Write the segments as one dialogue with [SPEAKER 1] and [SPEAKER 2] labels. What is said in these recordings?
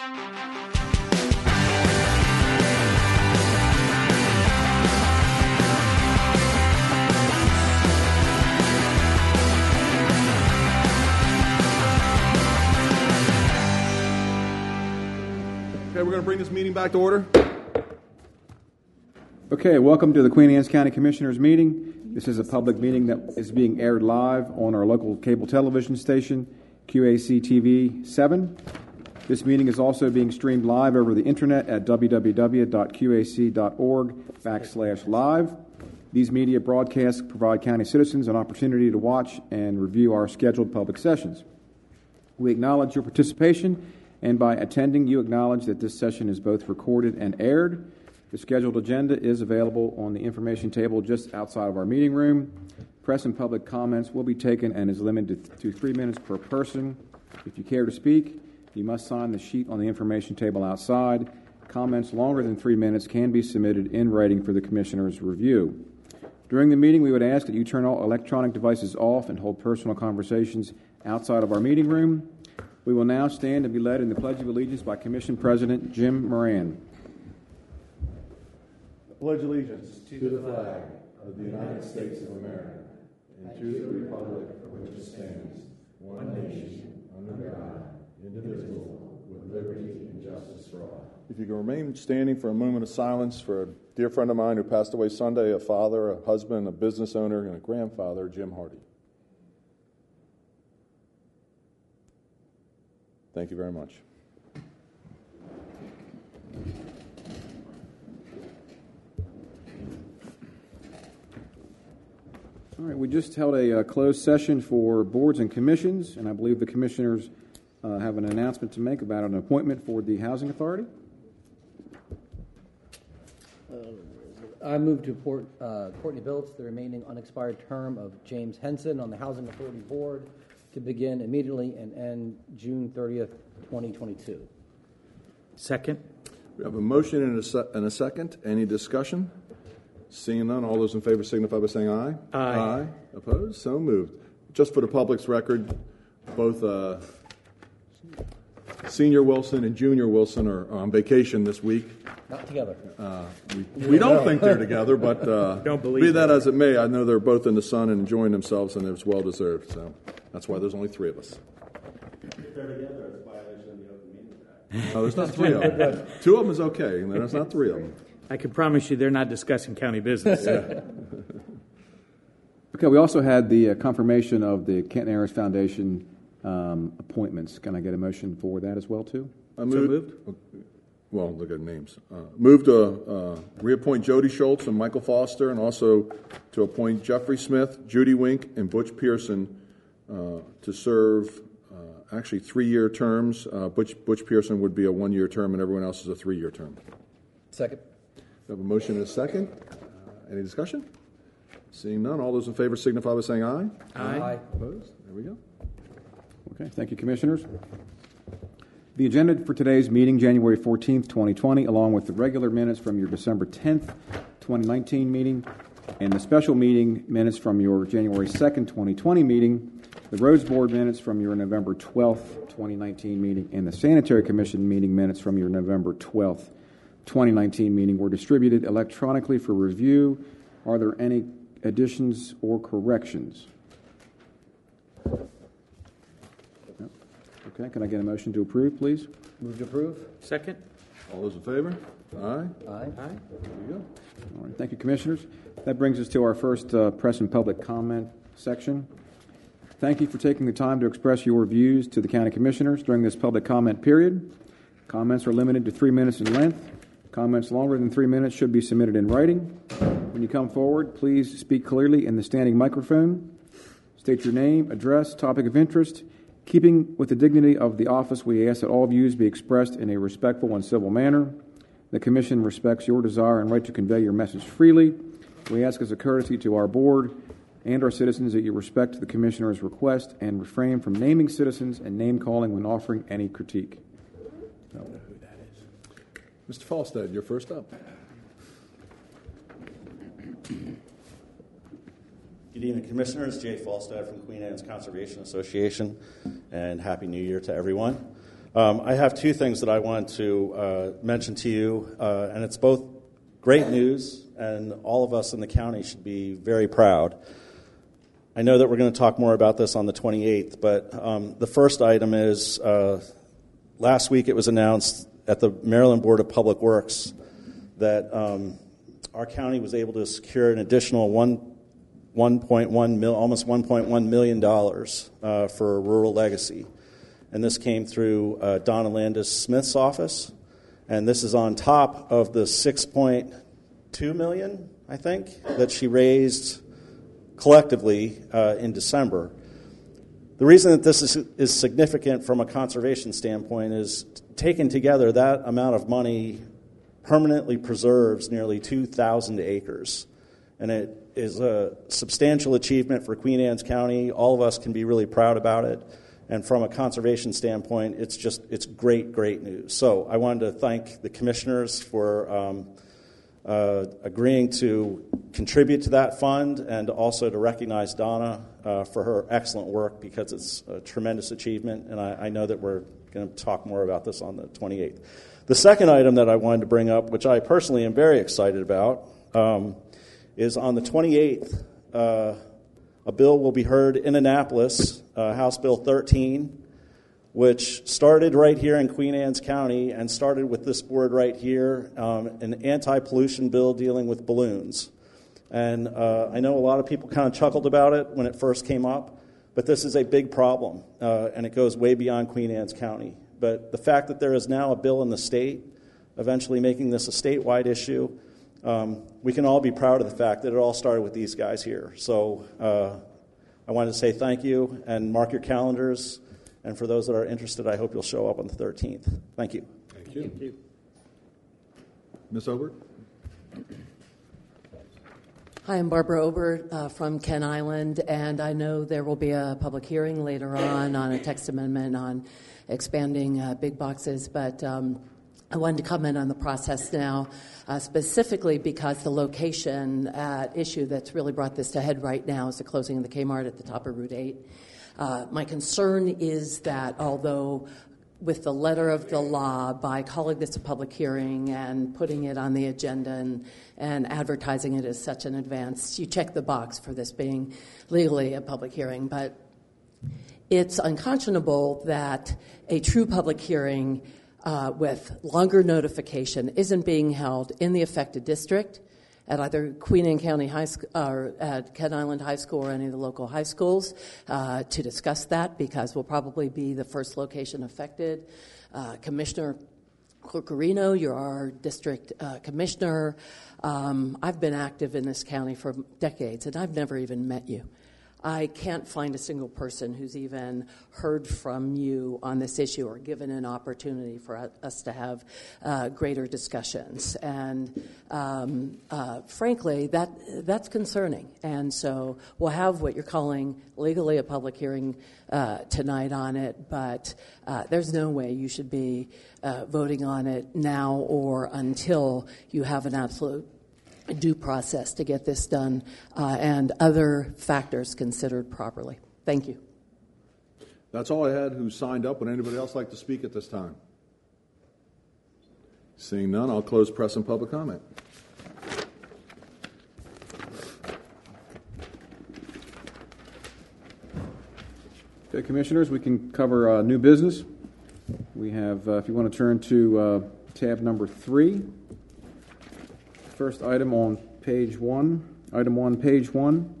[SPEAKER 1] Okay, we're going to bring this meeting back to order.
[SPEAKER 2] Okay, welcome to the Queen Anne's County Commissioners meeting. This is a public meeting that is being aired live on our local cable television station, QAC TV 7. This meeting is also being streamed live over the internet at www.qac.org backslash live. These media broadcasts provide county citizens an opportunity to watch and review our scheduled public sessions. We acknowledge your participation, and by attending, you acknowledge that this session is both recorded and aired. The scheduled agenda is available on the information table just outside of our meeting room. Press and public comments will be taken and is limited to three minutes per person. If you care to speak, you must sign the sheet on the information table outside. Comments longer than three minutes can be submitted in writing for the Commissioner's review. During the meeting, we would ask that you turn all electronic devices off and hold personal conversations outside of our meeting room. We will now stand and be led in the Pledge of Allegiance by Commission President Jim Moran.
[SPEAKER 1] Pledge allegiance to the flag of the United States of America and to the republic for which it stands, one nation, under God, indivisible, with liberty and justice for all. If you can remain standing for a moment of silence for a dear friend of mine who passed away Sunday, a father, a husband, a business owner, and a grandfather, Jim Hardy. Thank you very much.
[SPEAKER 2] All right, we just held a uh, closed session for boards and commissions, and I believe the commissioners uh, have an announcement to make about an appointment for the Housing Authority.
[SPEAKER 3] I move to appoint uh, Courtney Billups the remaining unexpired term of James Henson on the Housing Authority Board to begin immediately and end June 30th, 2022.
[SPEAKER 4] Second.
[SPEAKER 1] We have a motion and a, se- and a second. Any discussion? Seeing none, all those in favor signify by saying aye.
[SPEAKER 4] Aye.
[SPEAKER 1] Opposed? So moved. Just for the public's record, both uh, Senior Wilson and Junior Wilson are on vacation this week.
[SPEAKER 3] Not together.
[SPEAKER 1] We, we don't think they're together, but uh,
[SPEAKER 4] Don't believe
[SPEAKER 1] be that
[SPEAKER 4] that.
[SPEAKER 1] as it may, I know they're both in the sun and enjoying themselves, and it's well deserved. So that's why there's only three of us.
[SPEAKER 5] If they're together, it's a violation of the Open Meetings Act.
[SPEAKER 1] No, there's not three of them. Two of them is okay, and there's not three of them.
[SPEAKER 4] I can promise you they're not discussing county business.
[SPEAKER 2] Okay, we also had the uh, confirmation of the Canton Harris Foundation um, appointments. Can I get a motion for that as well, too?
[SPEAKER 1] I
[SPEAKER 4] So
[SPEAKER 1] moved.
[SPEAKER 4] moved.
[SPEAKER 1] Well, look at names. Uh, move to uh, reappoint Jody Schultz and Michael Foster, and also to appoint Jeffrey Smith, Judy Wink, and Butch Pearson uh, to serve uh, actually three-year terms. Uh, Butch, Butch Pearson would be a one-year term, and everyone else is a three-year term.
[SPEAKER 3] Second.
[SPEAKER 1] We have a motion and a second. Uh, any discussion? Seeing none, all those in favor signify by saying aye.
[SPEAKER 4] Aye.
[SPEAKER 1] Opposed? There we go.
[SPEAKER 2] Okay, thank you, Commissioners. The agenda for today's meeting, January 14th, 2020, along with the regular minutes from your December 10th, 2019 meeting, and the special meeting minutes from your January 2nd, 2020 meeting, the Roads Board minutes from your November 12th, 2019 meeting, and the Sanitary Commission meeting minutes from your November 12th, 2019 meeting were distributed electronically for review. Are there any additions or corrections? Okay, can I get a motion to approve, please?
[SPEAKER 3] Move to approve.
[SPEAKER 4] Second.
[SPEAKER 1] All those in favor? Aye.
[SPEAKER 3] Aye.
[SPEAKER 4] Aye.
[SPEAKER 1] There we go.
[SPEAKER 2] All right, thank you, Commissioners. That brings us to our first uh, press and public comment section. Thank you for taking the time to express your views to the County Commissioners during this public comment period. Comments are limited to three minutes in length. Comments longer than three minutes should be submitted in writing. When you come forward, please speak clearly in the standing microphone. State your name, address, topic of interest. Keeping with the dignity of the office, we ask that all views be expressed in a respectful and civil manner. The Commission respects your desire and right to convey your message freely. We ask as a courtesy to our board and our citizens that you respect the Commissioner's request and refrain from naming citizens and name calling when offering any critique.
[SPEAKER 1] Mr. Falstad, you're first up.
[SPEAKER 5] Good evening, Commissioners. Jay Falstad from Queen Anne's Conservation Association, and Happy New Year to everyone. Um, I have two things that I want to uh, mention to you, uh, and it's both great news, and all of us in the county should be very proud. I know that we're going to talk more about this on the 28th, but um, the first item is uh, last week it was announced at the Maryland Board of Public Works that um, our county was able to secure an additional one, 1.1 mil, almost 1.1 million dollars uh, for rural legacy, and this came through uh, Donna Landis Smith's office, and this is on top of the 6.2 million, I think, that she raised collectively uh, in December. The reason that this is, is significant from a conservation standpoint is taken together, that amount of money permanently preserves nearly 2,000 acres. And it is a substantial achievement for Queen Anne's County. All of us can be really proud about it. And from a conservation standpoint, it's just it's great, great news. So I wanted to thank the commissioners for um, uh, agreeing to contribute to that fund and also to recognize Donna uh, for her excellent work because it's a tremendous achievement. And I, I know that we're going to talk more about this on the 28th. The second item that I wanted to bring up, which I personally am very excited about, um, is on the 28th. Uh, a bill will be heard in Annapolis, uh, House Bill 13, which started right here in Queen Anne's County and started with this board right here, um, an anti pollution bill dealing with balloons. And uh, I know a lot of people kind of chuckled about it when it first came up, but this is a big problem, uh, and it goes way beyond Queen Anne's County. But the fact that there is now a bill in the state, eventually making this a statewide issue, um, we can all be proud of the fact that it all started with these guys here. So uh, I wanted to say thank you and mark your calendars. And for those that are interested, I hope you'll show up on the 13th. Thank you.
[SPEAKER 1] Thank you. Ms. Obert?
[SPEAKER 6] Hi, I'm Barbara Obert uh, from Kent Island, and I know there will be a public hearing later on on a text amendment on expanding uh, big boxes, but um, I wanted to comment on the process now, uh, specifically because the location at issue that's really brought this to head right now is the closing of the Kmart at the top of Route 8. Uh, my concern is that although with the letter of the law by calling this a public hearing and putting it on the agenda and, and advertising it as such an advance. You check the box for this being legally a public hearing, but it's unconscionable that a true public hearing uh, with longer notification isn't being held in the affected district at either Queen Anne County High School or at Kent Island High School or any of the local high schools uh, to discuss that because we'll probably be the first location affected. Uh, Commissioner Corchiarino, you're our district uh, commissioner. Um, I've been active in this county for decades, and I've never even met you. I can't find a single person who's even heard from you on this issue or given an opportunity for us to have uh, greater discussions. And um, uh, frankly, that that's concerning. And so we'll have what you're calling legally a public hearing uh, tonight on it, but uh, there's no way you should be uh, voting on it now or until you have an absolute due process to get this done uh, and other factors considered properly. Thank you.
[SPEAKER 1] That's all I had. Who signed up? Would anybody else like to speak at this time? Seeing none, I'll close press and public comment.
[SPEAKER 2] Okay, Commissioners, we can cover uh, new business. We have, uh, if you want to turn to uh, tab number three, first item on page one, item one, page one,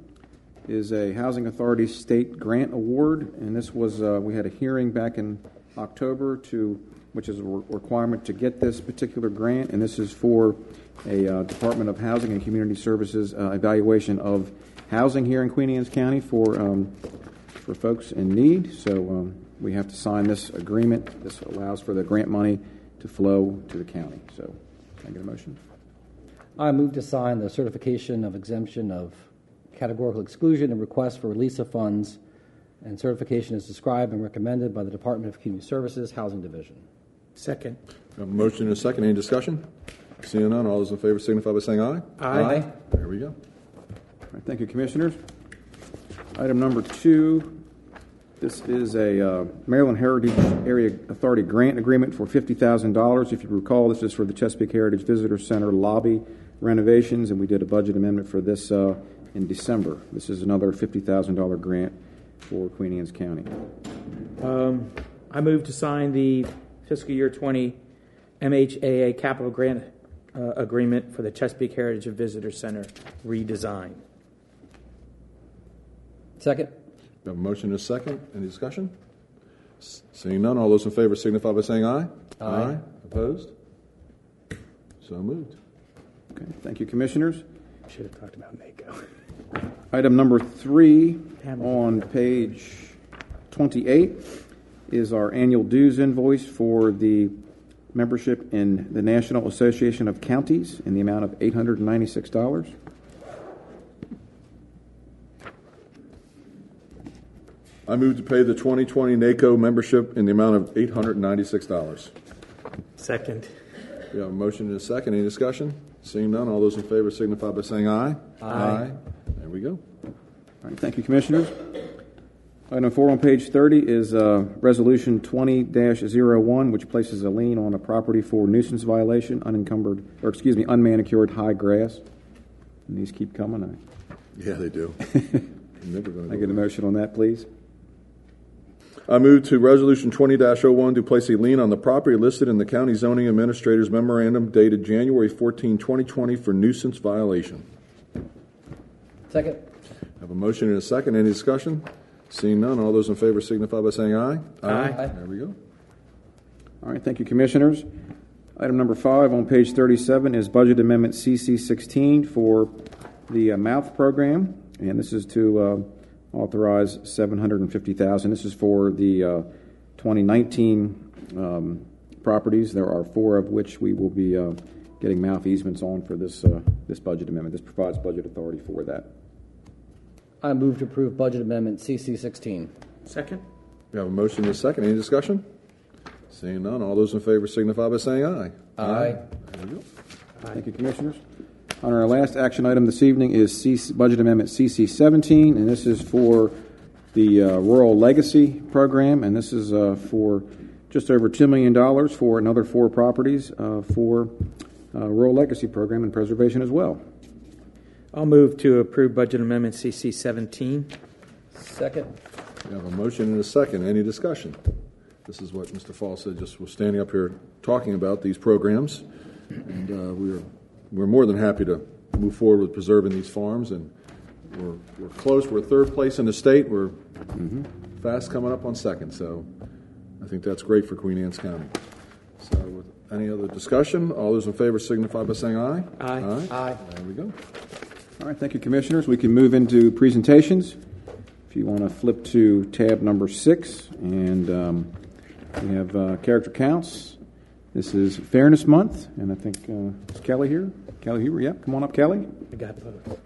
[SPEAKER 2] is a Housing Authority State Grant Award, and this was, uh, we had a hearing back in October to, which is a re- requirement to get this particular grant, and this is for a uh, Department of Housing and Community Services uh, evaluation of housing here in Queen Anne's County for, um, for folks in need. So um, we have to sign this agreement. This allows for the grant money to flow to the county. So, can I get a motion?
[SPEAKER 3] I move to sign the certification of exemption of categorical exclusion and request for release of funds, and certification is described and recommended by the Department of Community Services Housing Division.
[SPEAKER 4] Second.
[SPEAKER 1] A motion and a second. Any discussion? Seeing none, all those in favor signify by saying aye.
[SPEAKER 4] Aye.
[SPEAKER 1] There we go.
[SPEAKER 2] All right, thank you, Commissioners. Item number two This is a uh, Maryland Heritage Area Authority grant agreement for $50,000. If you recall, this is for the Chesapeake Heritage Visitor Center lobby renovations, and we did a budget amendment for this uh, in December. This is another $50,000 grant for Queen Anne's County.
[SPEAKER 4] Um, I move to sign the fiscal year 20 MHAA capital grant uh, agreement for the Chesapeake Heritage and Visitor Center redesign.
[SPEAKER 3] Second?
[SPEAKER 1] We have a motion and a second. Any discussion? Seeing none, all those in favor signify by saying aye. Aye. Opposed? So moved.
[SPEAKER 2] Okay, thank you, Commissioners.
[SPEAKER 4] Should have talked about NACO.
[SPEAKER 2] Item number three on page 28 is our annual dues invoice for the membership in the National Association of Counties in the amount of $896.
[SPEAKER 1] I move to pay the 2020 NACO membership in the amount of $896.
[SPEAKER 4] Second.
[SPEAKER 1] We have a motion and a second. Any discussion? Seeing none, all those in favor signify by saying aye. Aye. There we go.
[SPEAKER 2] All right, thank you, Commissioners. Item four on page 30 is uh, Resolution 20-01, which places a lien on a property for nuisance violation, unencumbered, or excuse me, unmanicured high grass. And these keep coming.
[SPEAKER 1] I, yeah, they do. Never gonna
[SPEAKER 2] I, I get a motion on that, please.
[SPEAKER 1] I move to Resolution 20-01 to place a lien on the property listed in the County Zoning Administrator's Memorandum dated January 14, 2020 for nuisance violation.
[SPEAKER 3] Second?
[SPEAKER 1] I Have a motion and a second. Any discussion? Seeing none, all those in favor signify by saying aye.
[SPEAKER 4] Aye.
[SPEAKER 1] There we go.
[SPEAKER 2] All right, thank you, Commissioners. Item number five on page 37 is Budget Amendment CC 16 for the uh, MOUTH program, and this is to uh, authorize 750000 This is for the uh, 2019 um, properties. There are four of which we will be uh, getting mouth easements on for this, uh, this budget amendment. This provides budget authority for that.
[SPEAKER 3] I move to approve budget amendment CC 16.
[SPEAKER 4] Second.
[SPEAKER 1] We have a motion and a second. Any discussion? Seeing none, all those in favor signify by saying aye.
[SPEAKER 3] Aye.
[SPEAKER 1] There we go.
[SPEAKER 2] Thank you, Commissioners. On our last action item this evening is CC Budget Amendment CC 17, and this is for the uh, Rural Legacy Program, and this is uh, for just over $2 million for another four properties uh, for uh, Rural Legacy Program and preservation as well.
[SPEAKER 4] I'll move to approve budget amendment CC 17.
[SPEAKER 3] Second?
[SPEAKER 1] We have a motion and a second. Any discussion? This is what Mr. Falstad, just was standing up here talking about these programs. And uh, we're, we're more than happy to move forward with preserving these farms. And we're, we're close. We're third place in the state. We're fast coming up on second. So I think that's great for Queen Anne's County. So with any other discussion, all those in favor signify by saying aye.
[SPEAKER 4] Aye.
[SPEAKER 1] Aye.
[SPEAKER 3] Aye.
[SPEAKER 1] There we go.
[SPEAKER 2] All right, thank you, Commissioners. We can move into presentations. If you want to flip to tab number six, and um, we have uh, character counts. This is Fairness Month, and I think uh, is Kelly here. Kelly Huber, yeah, come on up, Kelly.
[SPEAKER 4] I got both.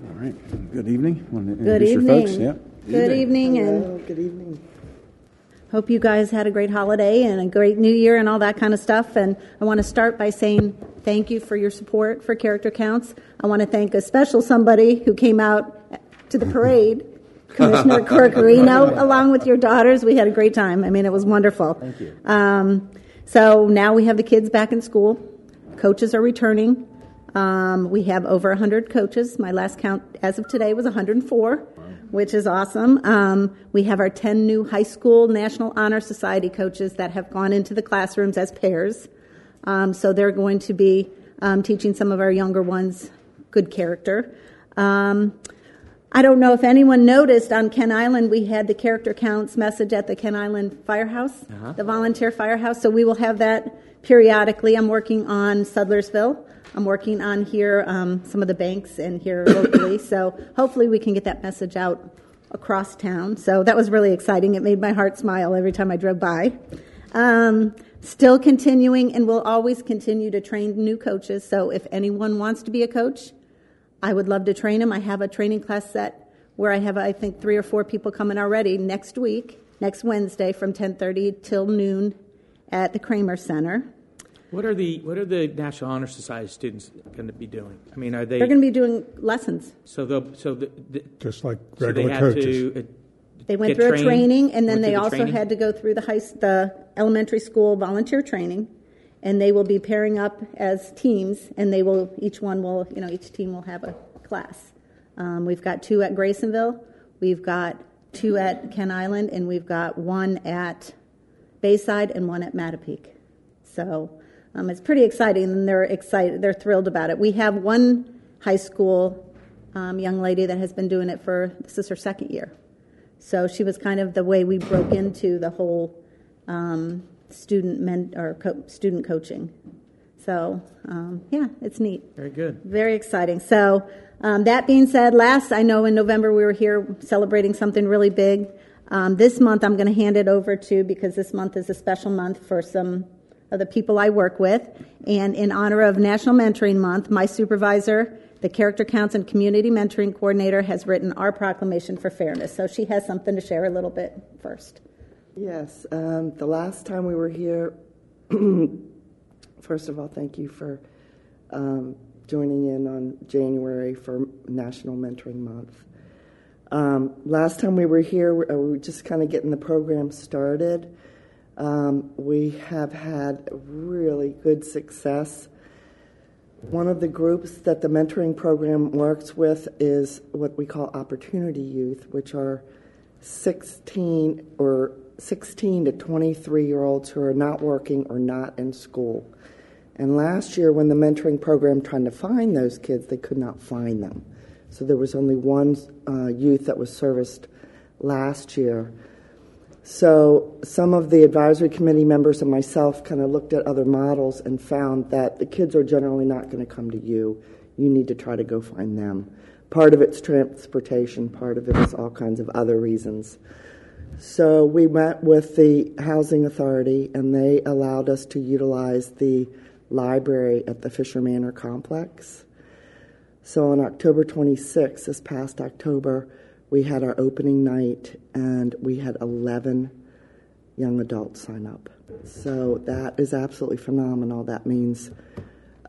[SPEAKER 2] All right. Good evening.
[SPEAKER 7] Good
[SPEAKER 2] introduce your folks?
[SPEAKER 7] evening.
[SPEAKER 2] Yeah.
[SPEAKER 7] Good evening, and
[SPEAKER 8] Good evening.
[SPEAKER 7] hope you guys had a great holiday and a great new year and all that kind of stuff. And I want to start by saying thank you for your support for Character Counts. I want to thank a special somebody who came out to the parade, Commissioner Corchiarino, along with your daughters. We had a great time. I mean, it was wonderful. Thank you. Um, so now we have the kids back in school. Coaches are returning. Um, we have over 100 coaches. My last count as of today was 104, which is awesome. Um, we have our 10 new high school National Honor Society coaches that have gone into the classrooms as pairs. Um, so they're going to be um, teaching some of our younger ones good character. Um, I don't know if anyone noticed on Kent Island, we had the character counts message at the Kent Island Firehouse, the volunteer firehouse. So we will have that periodically. I'm working on Sudlersville. I'm working on here um, some of the banks and here locally. so hopefully we can get that message out across town. So that was really exciting. It made my heart smile every time I drove by. Um, still continuing and will always continue to train new coaches. So if anyone wants to be a coach, I would love to train them. I have a training class set where I have, I think, three or four people coming already next week, next Wednesday from 10:30 till noon at the Kramer Center.
[SPEAKER 4] What are the what are the National Honor Society students going to be doing? I mean, are they
[SPEAKER 7] They're going to be doing lessons.
[SPEAKER 4] so they'll so the, the,
[SPEAKER 8] just like
[SPEAKER 4] so they
[SPEAKER 8] regular
[SPEAKER 4] have
[SPEAKER 8] coaches.
[SPEAKER 4] to uh,
[SPEAKER 7] They went through
[SPEAKER 4] trained?
[SPEAKER 7] a training, and then they
[SPEAKER 4] through the
[SPEAKER 7] also
[SPEAKER 4] training?
[SPEAKER 7] had to go through the high, the elementary school volunteer training, and they will be pairing up as teams, and they will each one will you know each team will have a class. Um, we've got two at Graysonville, we've got two at Kent Island, and we've got one at Bayside and one at Matapeake. So um, it's pretty exciting, and they're excited. They're thrilled about it. We have one high school um, young lady that has been doing it for this is her second year. So she was kind of the way we broke into the whole um, student men or co- student coaching. So um, yeah, it's neat.
[SPEAKER 4] Very good.
[SPEAKER 7] Very exciting. So, um, that being said, last I know in November we were here celebrating something really big. Um, this month I'm going to hand it over to because this month is a special month for some of the people I work with. And in honor of National Mentoring Month, my supervisor, the Character Counts and Community Mentoring Coordinator, has written our proclamation for fairness. So she has something to share a little bit first.
[SPEAKER 9] Yes, um, the last time we were here, first of all, thank you for um, joining in on January for National Mentoring Month. Um, last time we were here, we we were just kind of getting the program started. Um, we have had really good success. One of the groups that the mentoring program works with is what we call Opportunity Youth, which are 16 or 16 to 23 year olds who are not working or not in school. And last year, when the mentoring program tried to find those kids, they could not find them. So there was only one uh, youth that was serviced last year. So some of the advisory committee members and myself kind of looked at other models and found that the kids are generally not going to come to you. You need to try to go find them. Part of it's transportation, part of it is all kinds of other reasons. So we met with the housing authority and they allowed us to utilize the library at the Fisher Manor complex. So on October 26th, this past October, we had our opening night and we had 11 young adults sign up. So that is absolutely phenomenal. That means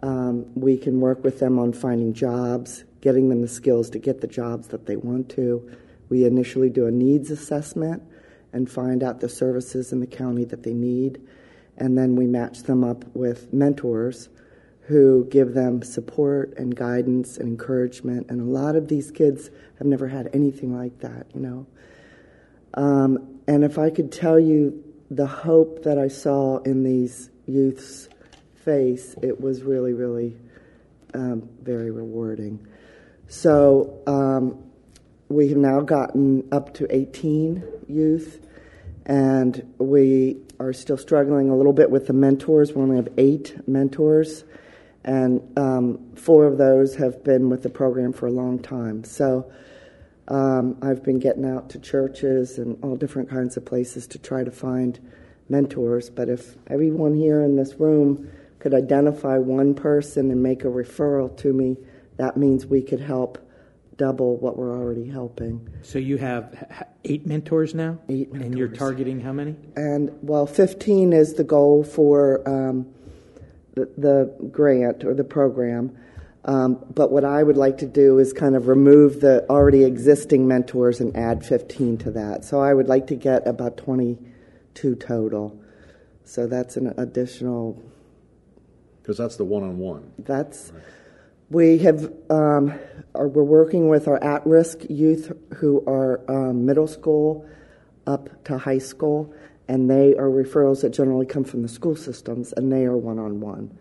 [SPEAKER 9] um, we can work with them on finding jobs, getting them the skills to get the jobs that they want to. We initially do a needs assessment and find out the services in the county that they need. And then we match them up with mentors who give them support and guidance and encouragement. And a lot of these kids have never had anything like that, you know. Um, and if I could tell you the hope that I saw in these youths' face, it was really, really um, very rewarding. So um, we have now gotten up to 18 youth, and we are still struggling a little bit with the mentors. We only have eight mentors, and um, four of those have been with the program for a long time. So um, I've been getting out to churches and all different kinds of places to try to find mentors. But if everyone here in this room could identify one person and make a referral to me, that means we could help double what we're already helping.
[SPEAKER 4] So you have eight mentors now?
[SPEAKER 9] Eight
[SPEAKER 4] And you're targeting how many?
[SPEAKER 9] And well, 15 is the goal for um, the, the grant or the program. Um, but what I would like to do is kind of remove the already existing mentors and add 15 to that. So I would like to get about 22 total. So that's an additional.
[SPEAKER 1] Because that's the one-on-one.
[SPEAKER 9] That's we have um, are, we're working with our at-risk youth who are um, middle school up to high school, and they are referrals that generally come from the school systems, and they are one-on-one.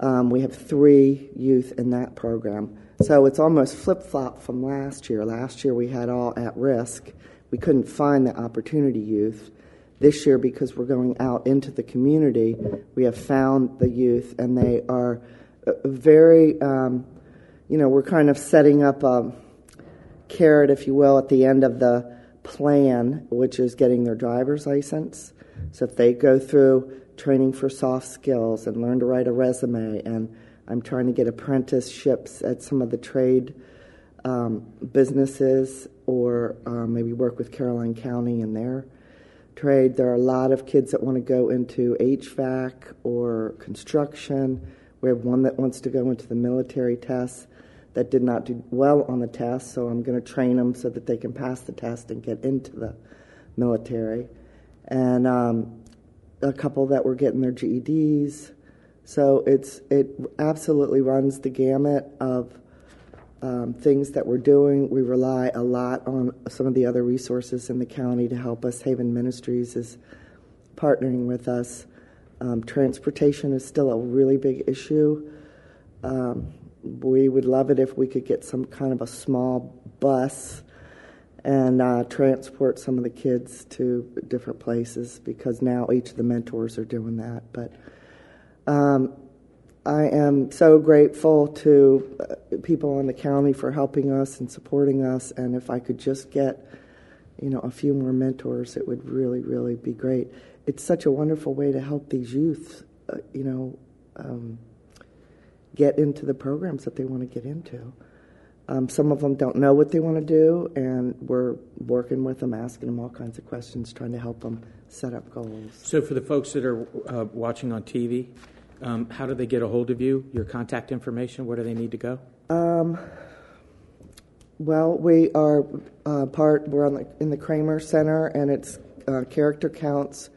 [SPEAKER 9] Um, we have three youth in that program, so it's almost flip-flop from last year. Last year we had all at risk. We couldn't find the opportunity youth. This year, because we're going out into the community, we have found the youth, and they are uh, very, um, you know, we're kind of setting up a carrot, if you will, at the end of the plan, which is getting their driver's license. So if they go through training for soft skills and learn to write a resume and I'm trying to get apprenticeships at some of the trade um, businesses or um, maybe work with Caroline County in their trade. There are a lot of kids that want to go into HVAC or construction. We have one that wants to go into the military tests that did not do well on the test, so I'm going to train them so that they can pass the test and get into the military. And um, a couple that were getting their GEDs. So it's it absolutely runs the gamut of um, things that we're doing. We rely a lot on some of the other resources in the county to help us. Haven Ministries is partnering with us. Um, transportation is still a really big issue. Um, we would love it if we could get some kind of a small bus and uh, transport some of the kids to different places because now each of the mentors are doing that. But um, I am so grateful to uh, people in the county for helping us and supporting us. And if I could just get, you know, a few more mentors, it would really, really be great. It's such a wonderful way to help these youth, uh, you know, um, get into the programs that they want to get into. Um, some of them don't know what they want to do, and we're working with them, asking them all kinds of questions, trying to help them set up goals.
[SPEAKER 4] So, for the folks that are uh, watching on TV, um, how do they get a hold of you? Your contact information? Where do they need to go?
[SPEAKER 9] Um, well, we are uh, part. We're on the, in the Kramer Center, and it's uh, Character Counts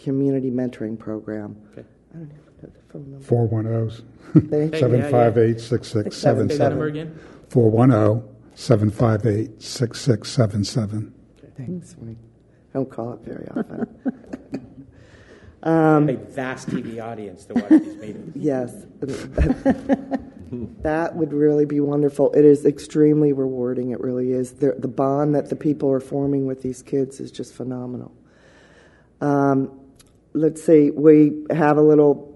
[SPEAKER 9] Community Mentoring Program.
[SPEAKER 4] Okay.
[SPEAKER 9] I don't have the phone number.
[SPEAKER 8] 410
[SPEAKER 9] Thank you.
[SPEAKER 8] 758
[SPEAKER 4] Say that number
[SPEAKER 8] 6677.
[SPEAKER 4] again.
[SPEAKER 8] 410 758 6677.
[SPEAKER 9] Thanks, Mike. I don't call it very often.
[SPEAKER 4] a vast TV audience to watch these meetings.
[SPEAKER 9] Yes. that would really be wonderful. It is extremely rewarding. It really is. The, the bond that the people are forming with these kids is just phenomenal. Um, let's see, we have a little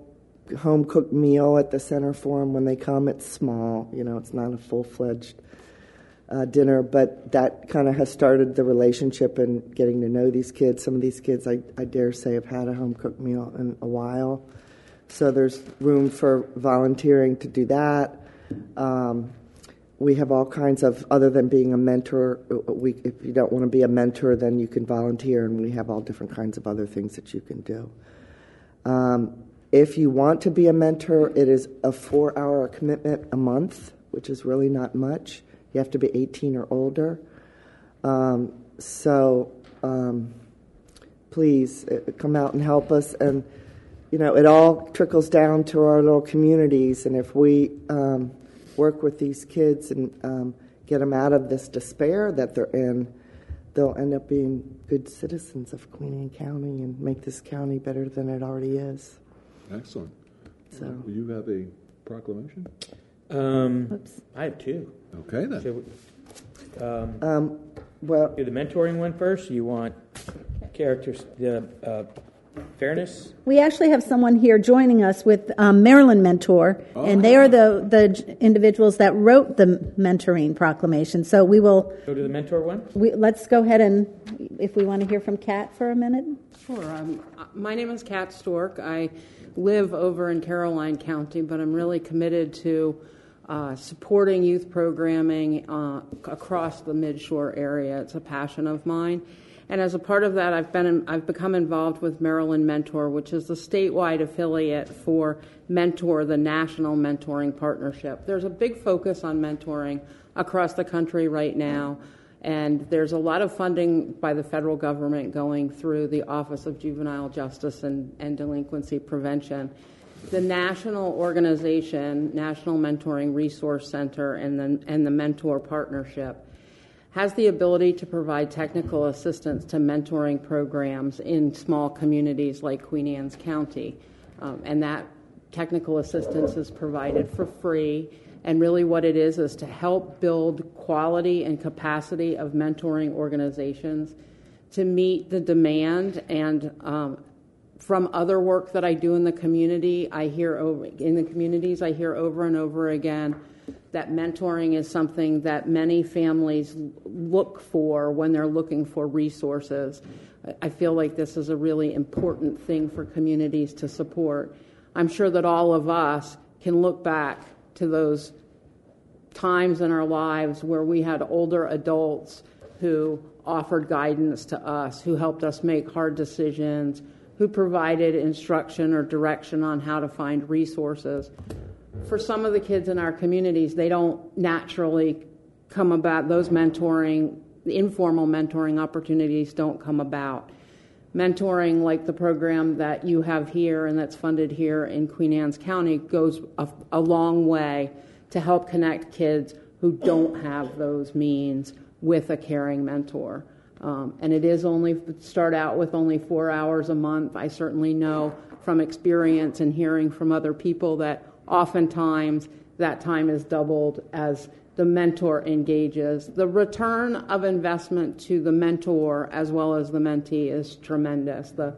[SPEAKER 9] home cooked meal at the center for them when they come. It's small, you know, it's not a full fledged uh, dinner, but that kind of has started the relationship and getting to know these kids. Some of these kids, I, I dare say, have had a home cooked meal in a while. So there's room for volunteering to do that. Um, we have all kinds of, other than being a mentor, we, if you don't want to be a mentor, then you can volunteer, and we have all different kinds of other things that you can do. Um, if you want to be a mentor, it is a four hour commitment a month, which is really not much. You have to be 18 or older. Um, so um, please uh, come out and help us. And, you know, it all trickles down to our little communities. And if we um, work with these kids and um, get them out of this despair that they're in, they'll end up being good citizens of Queen Anne County and make this county better than it already is.
[SPEAKER 1] Excellent.
[SPEAKER 9] So.
[SPEAKER 1] Will you have a proclamation?
[SPEAKER 4] Um,
[SPEAKER 7] Oops.
[SPEAKER 4] I have two.
[SPEAKER 1] Okay, then.
[SPEAKER 4] Should we, um,
[SPEAKER 9] Um, well,
[SPEAKER 4] do the mentoring one first. You want characters, the uh, fairness?
[SPEAKER 7] We actually have someone here joining us with um, Maryland Mentor, and they are the, the j- individuals that wrote the mentoring proclamation. So we will,
[SPEAKER 4] Go to the mentor one.
[SPEAKER 7] we, let's go ahead and, if we want to hear from Kat for a minute.
[SPEAKER 10] Sure. Um, uh, my name is Kat Stork. I live over in Caroline County, but I'm really committed to uh, supporting youth programming uh, across the Midshore area. It's a passion of mine. And as a part of that, I've been I've become involved with Maryland Mentor, which is the statewide affiliate for Mentor, the national mentoring partnership. There's a big focus on mentoring across the country right now. And there's a lot of funding by the federal government going through the Office of Juvenile Justice and, and Delinquency Prevention. The national organization, National Mentoring Resource Center, and the, and the Mentor Partnership has the ability to provide technical assistance to mentoring programs in small communities like Queen Anne's County. Um, and that technical assistance is provided for free. And really, what it is is to help build quality and capacity of mentoring organizations to meet the demand. And um, from other work that I do in the community, I hear over in the communities, I hear over and over again that mentoring is something that many families look for when they're looking for resources. I feel like this is a really important thing for communities to support. I'm sure that all of us can look back to those times in our lives where we had older adults who offered guidance to us, who helped us make hard decisions, who provided instruction or direction on how to find resources. For some of the kids in our communities, they don't naturally come about, those mentoring, informal mentoring opportunities don't come about. Mentoring, like the program that you have here and that's funded here in Queen Anne's County, goes a, a long way to help connect kids who don't have those means with a caring mentor. Um, and it is only start out with only four hours a month. I certainly know from experience and hearing from other people that oftentimes that time is doubled as the mentor engages. The return of investment to the mentor as well as the mentee is tremendous. The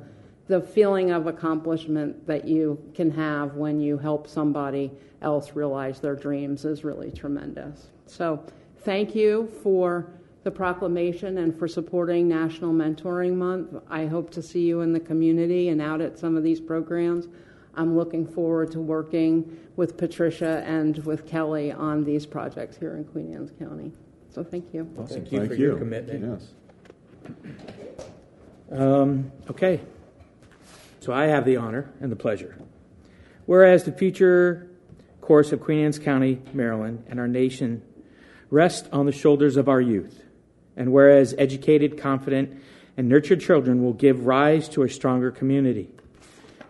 [SPEAKER 10] the feeling of accomplishment that you can have when you help somebody else realize their dreams is really tremendous. So, thank you for the proclamation and for supporting National Mentoring Month. I hope to see you in the community and out at some of these programs. I'm looking forward to working with Patricia and with Kelly on these projects here in Queen Anne's County. So thank you.
[SPEAKER 4] Thank you
[SPEAKER 2] Thank
[SPEAKER 4] for
[SPEAKER 2] you.
[SPEAKER 4] your commitment.
[SPEAKER 2] Yes.
[SPEAKER 4] Um, okay. So I have the honor and the pleasure. Whereas the future course of Queen Anne's County, Maryland, and our nation rest on the shoulders of our youth, and whereas educated, confident, and nurtured children will give rise to a stronger community,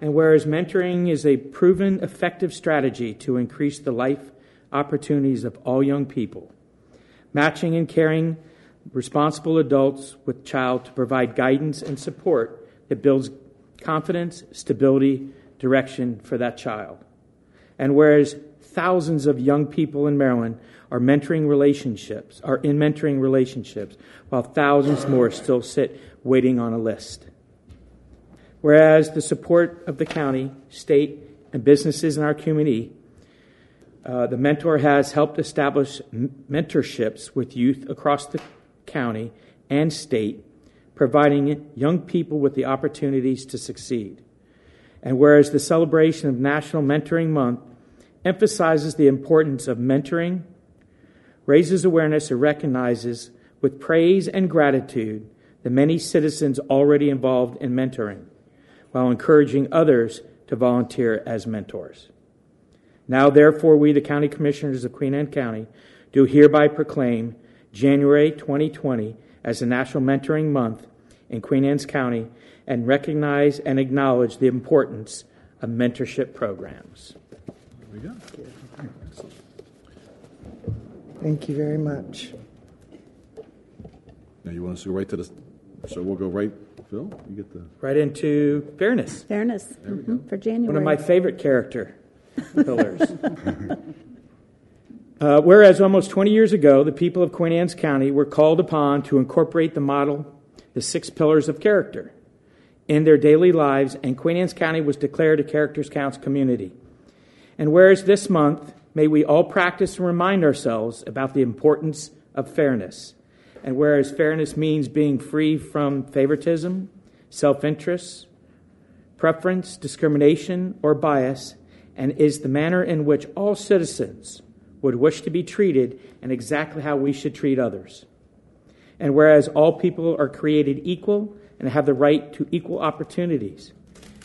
[SPEAKER 4] and whereas mentoring is a proven effective strategy to increase the life opportunities of all young people, matching and caring responsible adults with child to provide guidance and support that builds confidence, stability, direction for that child. And whereas thousands of young people in Maryland are mentoring relationships, are in mentoring relationships, while thousands more still sit waiting on a list. Whereas the support of the county, state, and businesses in our community, uh, the mentor has helped establish m- mentorships with youth across the county and state, providing young people with the opportunities to succeed. And whereas the celebration of National Mentoring Month emphasizes the importance of mentoring, raises awareness, and recognizes with praise and gratitude the many citizens already involved in mentoring, while encouraging others to volunteer as mentors. Now, therefore, we, the County Commissioners of Queen Anne County, do hereby proclaim January 2020 as the National Mentoring Month in Queen Anne's County and recognize and acknowledge the importance of mentorship programs.
[SPEAKER 2] There we go.
[SPEAKER 9] Thank you very much.
[SPEAKER 1] Now, you want us to go right to the, so we'll go right, Phil, you get the,
[SPEAKER 4] Right into fairness,
[SPEAKER 7] Fairness mhm, for January.
[SPEAKER 4] one of my favorite character pillars. Uh, whereas almost 20 years ago, the people of Queen Anne's County were called upon to incorporate the model, the six pillars of character, in their daily lives, and Queen Anne's County was declared a Characters Counts community. And whereas this month, may we all practice and remind ourselves about the importance of fairness. And whereas fairness means being free from favoritism, self interest, preference, discrimination, or bias, and is the manner in which all citizens would wish to be treated and exactly how we should treat others. And whereas all people are created equal and have the right to equal opportunities,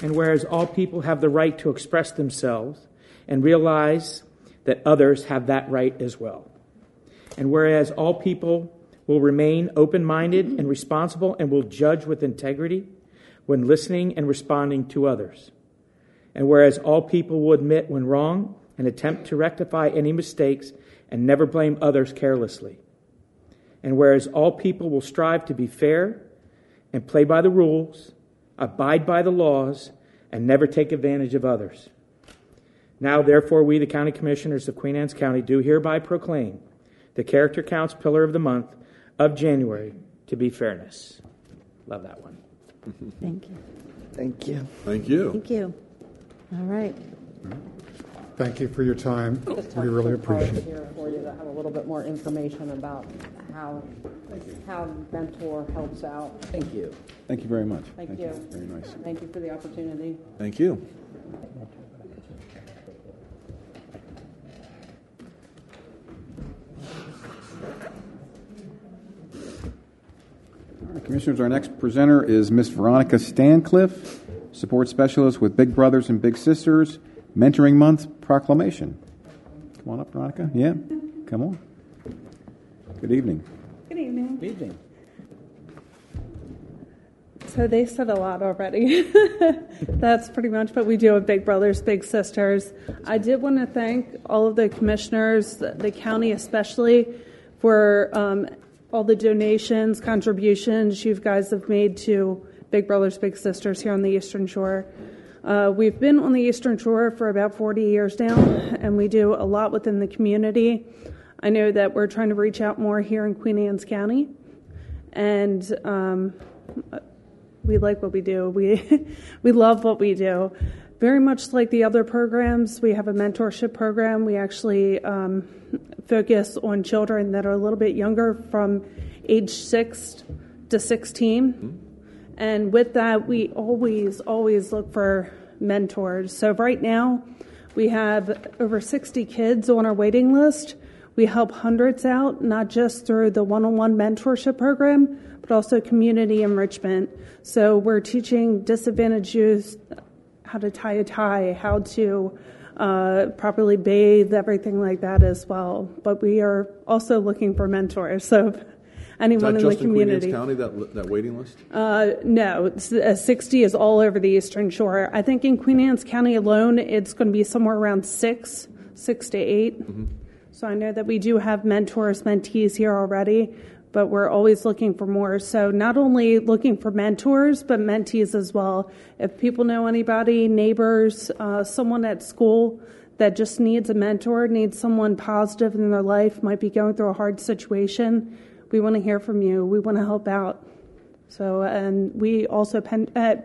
[SPEAKER 4] and whereas all people have the right to express themselves and realize that others have that right as well. And whereas all people will remain open minded and responsible and will judge with integrity when listening and responding to others. And whereas all people will admit when wrong and attempt to rectify any mistakes and never blame others carelessly. And whereas all people will strive to be fair and play by the rules, abide by the laws, and never take advantage of others. Now, therefore, we, the county commissioners of Queen Anne's County, do hereby proclaim the Character Counts pillar of the month of January to be fairness. Love that one.
[SPEAKER 7] Thank you.
[SPEAKER 9] Thank you.
[SPEAKER 1] thank you.
[SPEAKER 7] Thank you. All right.
[SPEAKER 8] Thank you for your time. We really appreciate it.
[SPEAKER 10] here for you that have a little bit more information about how, how Mentor helps out.
[SPEAKER 3] Thank you.
[SPEAKER 2] Thank you very much.
[SPEAKER 10] Thank you.
[SPEAKER 2] Very nice.
[SPEAKER 10] Thank you for the opportunity.
[SPEAKER 1] Thank you.
[SPEAKER 2] Commissioners, our next presenter is Miss Veronica Stancliffe, support specialist with Big Brothers and Big Sisters, Mentoring Month proclamation. Come on up, Veronica. Yeah, come on. Good evening.
[SPEAKER 11] Good evening.
[SPEAKER 3] Good evening.
[SPEAKER 11] So they said a lot already. That's pretty much what we do with Big Brothers Big Sisters. I did want to thank all of the commissioners, the county especially, for um, all the donations, contributions you guys have made to Big Brothers Big Sisters here on the Eastern Shore. Uh, we've been on the Eastern Shore for about 40 years now, and we do a lot within the community. I know that we're trying to reach out more here in Queen Anne's County, and um, we like what we do. We we love what we do. Very much like the other programs, we have a mentorship program. We actually um, focus on children that are a little bit younger, from age six to 16. Mm-hmm. And with that, we always, always look for mentors. So right now, we have over 60 kids on our waiting list. We help hundreds out, not just through the one on one mentorship program, but also community enrichment. So we're teaching disadvantaged youth how to tie a tie, how to uh, properly bathe, everything like that as well. But we are also looking for mentors. So anyone in the community.
[SPEAKER 1] In Queen Anne's County that that waiting list?
[SPEAKER 11] Uh, no, uh, 60 is all over the Eastern Shore. I think in Queen Anne's County alone, it's going to be somewhere around six, six to 8 mm-hmm. So I know that we do have mentors, mentees here already, but we're always looking for more. So not only looking for mentors, but mentees as well. If people know anybody, neighbors, uh, someone at school that just needs a mentor, needs someone positive in their life, might be going through a hard situation, we want to hear from you. We want to help out. So, and we also pen, uh,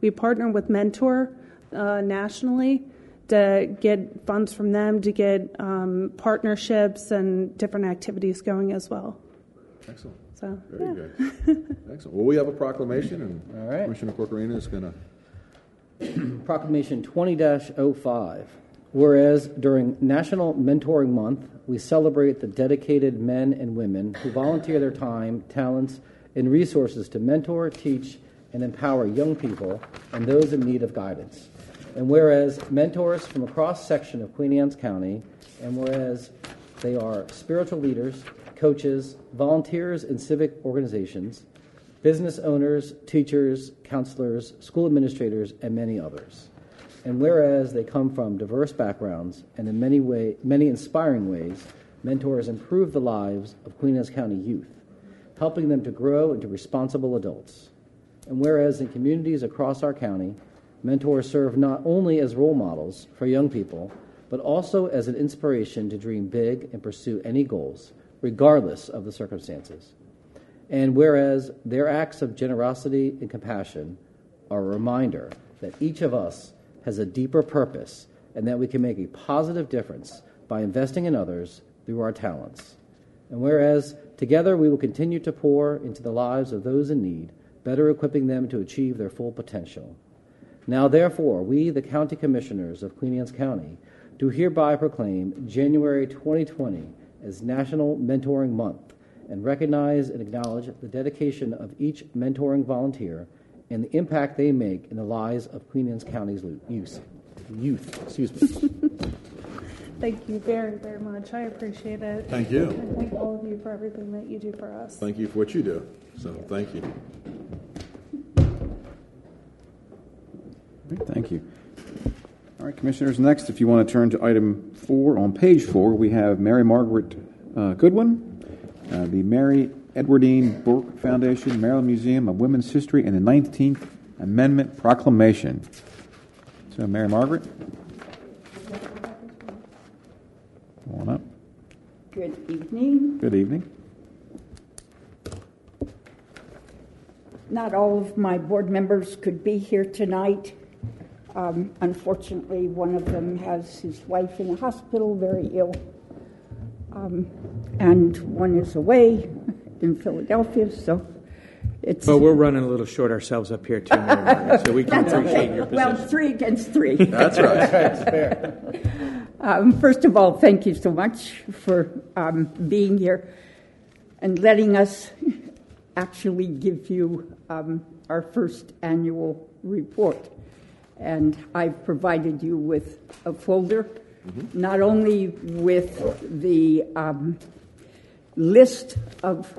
[SPEAKER 11] we partner with Mentor uh, nationally to get funds from them to get um, partnerships and different activities going as well.
[SPEAKER 1] Excellent.
[SPEAKER 11] So,
[SPEAKER 1] Very
[SPEAKER 11] yeah.
[SPEAKER 1] good. Excellent. Well, we have a proclamation, and
[SPEAKER 3] All right.
[SPEAKER 1] Commissioner Corchiarino is going
[SPEAKER 3] to. Proclamation 20 05. Whereas during National Mentoring Month, we celebrate the dedicated men and women who volunteer their time, talents, and resources to mentor, teach, and empower young people and those in need of guidance. And whereas mentors from a cross section of Queen Anne's County, and whereas they are spiritual leaders, coaches, volunteers in civic organizations, business owners, teachers, counselors, school administrators, and many others. And whereas they come from diverse backgrounds and in many, way, many inspiring ways, mentors improve the lives of Queen Anne's County youth, helping them to grow into responsible adults. And whereas in communities across our county, mentors serve not only as role models for young people, but also as an inspiration to dream big and pursue any goals, regardless of the circumstances. And whereas their acts of generosity and compassion are a reminder that each of us has a deeper purpose and that we can make a positive difference by investing in others through our talents. And whereas together we will continue to pour into the lives of those in need, better equipping them to achieve their full potential. Now, therefore, we, the County Commissioners of Queen Anne's County, do hereby proclaim January 2020 as National Mentoring Month and recognize and acknowledge the dedication of each mentoring volunteer and the impact they make in the lives of Queen Anne's County's youth. Youth, excuse me.
[SPEAKER 11] Thank you very, very much. I appreciate it.
[SPEAKER 1] Thank you.
[SPEAKER 11] And thank all of you for everything that you do for us.
[SPEAKER 1] Thank you for what you do. So, thank you.
[SPEAKER 2] Thank you. All right, Commissioners, next, if you want to turn to item four, on page four, we have Mary Margaret uh, Goodwin, uh, the Mary Edwardine Burke Foundation, Maryland Museum of Women's History, and the 19th Amendment Proclamation. So, Mary Margaret. Come on up.
[SPEAKER 12] Good evening.
[SPEAKER 2] Good evening.
[SPEAKER 12] Not all of my board members could be here tonight. Um, unfortunately, one of them has his wife in the hospital, very ill, um, and one is away in Philadelphia, so it's.
[SPEAKER 4] Well, we're running a little short ourselves up here too, Mary so we can
[SPEAKER 12] That's
[SPEAKER 4] appreciate
[SPEAKER 12] okay.
[SPEAKER 4] your position.
[SPEAKER 12] Well, three against three.
[SPEAKER 1] That's right.
[SPEAKER 3] That's fair.
[SPEAKER 12] Um, first of all, thank you so much for um, being here and letting us actually give you um, our first annual report. And I've provided you with a folder, not only with the um, list of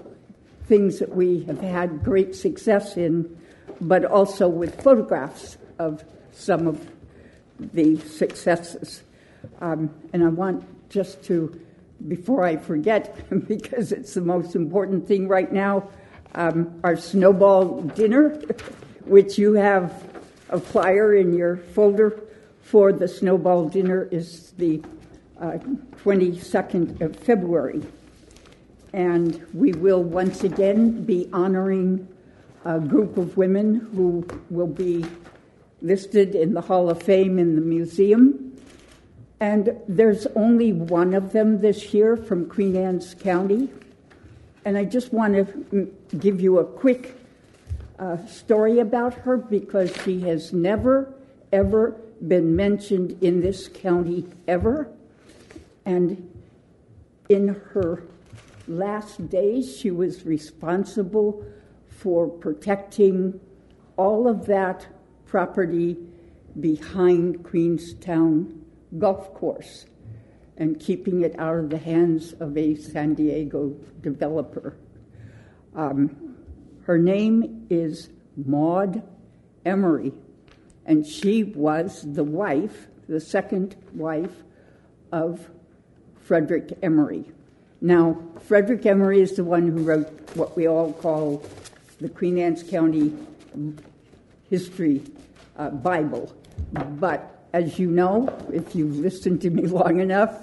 [SPEAKER 12] things that we have had great success in, but also with photographs of some of the successes. Um, and I want just to, before I forget, because it's the most important thing right now, um, our snowball dinner, which you have a flyer in your folder for the snowball dinner, is the uh, 22nd of February. And we will once again be honoring a group of women who will be listed in the Hall of Fame in the museum. And there's only one of them this year from Queen Anne's County. And I just want to give you a quick uh, story about her because she has never, ever been mentioned in this county ever. And in her last days, she was responsible for protecting all of that property behind Queenstown Golf Course and keeping it out of the hands of a San Diego developer. Um, her name is Maud Emory, and she was the wife, the second wife of Frederick Emory. Now, Frederick Emory is the one who wrote what we all call the Queen Anne's County History uh, Bible. But as you know, if you've listened to me long enough,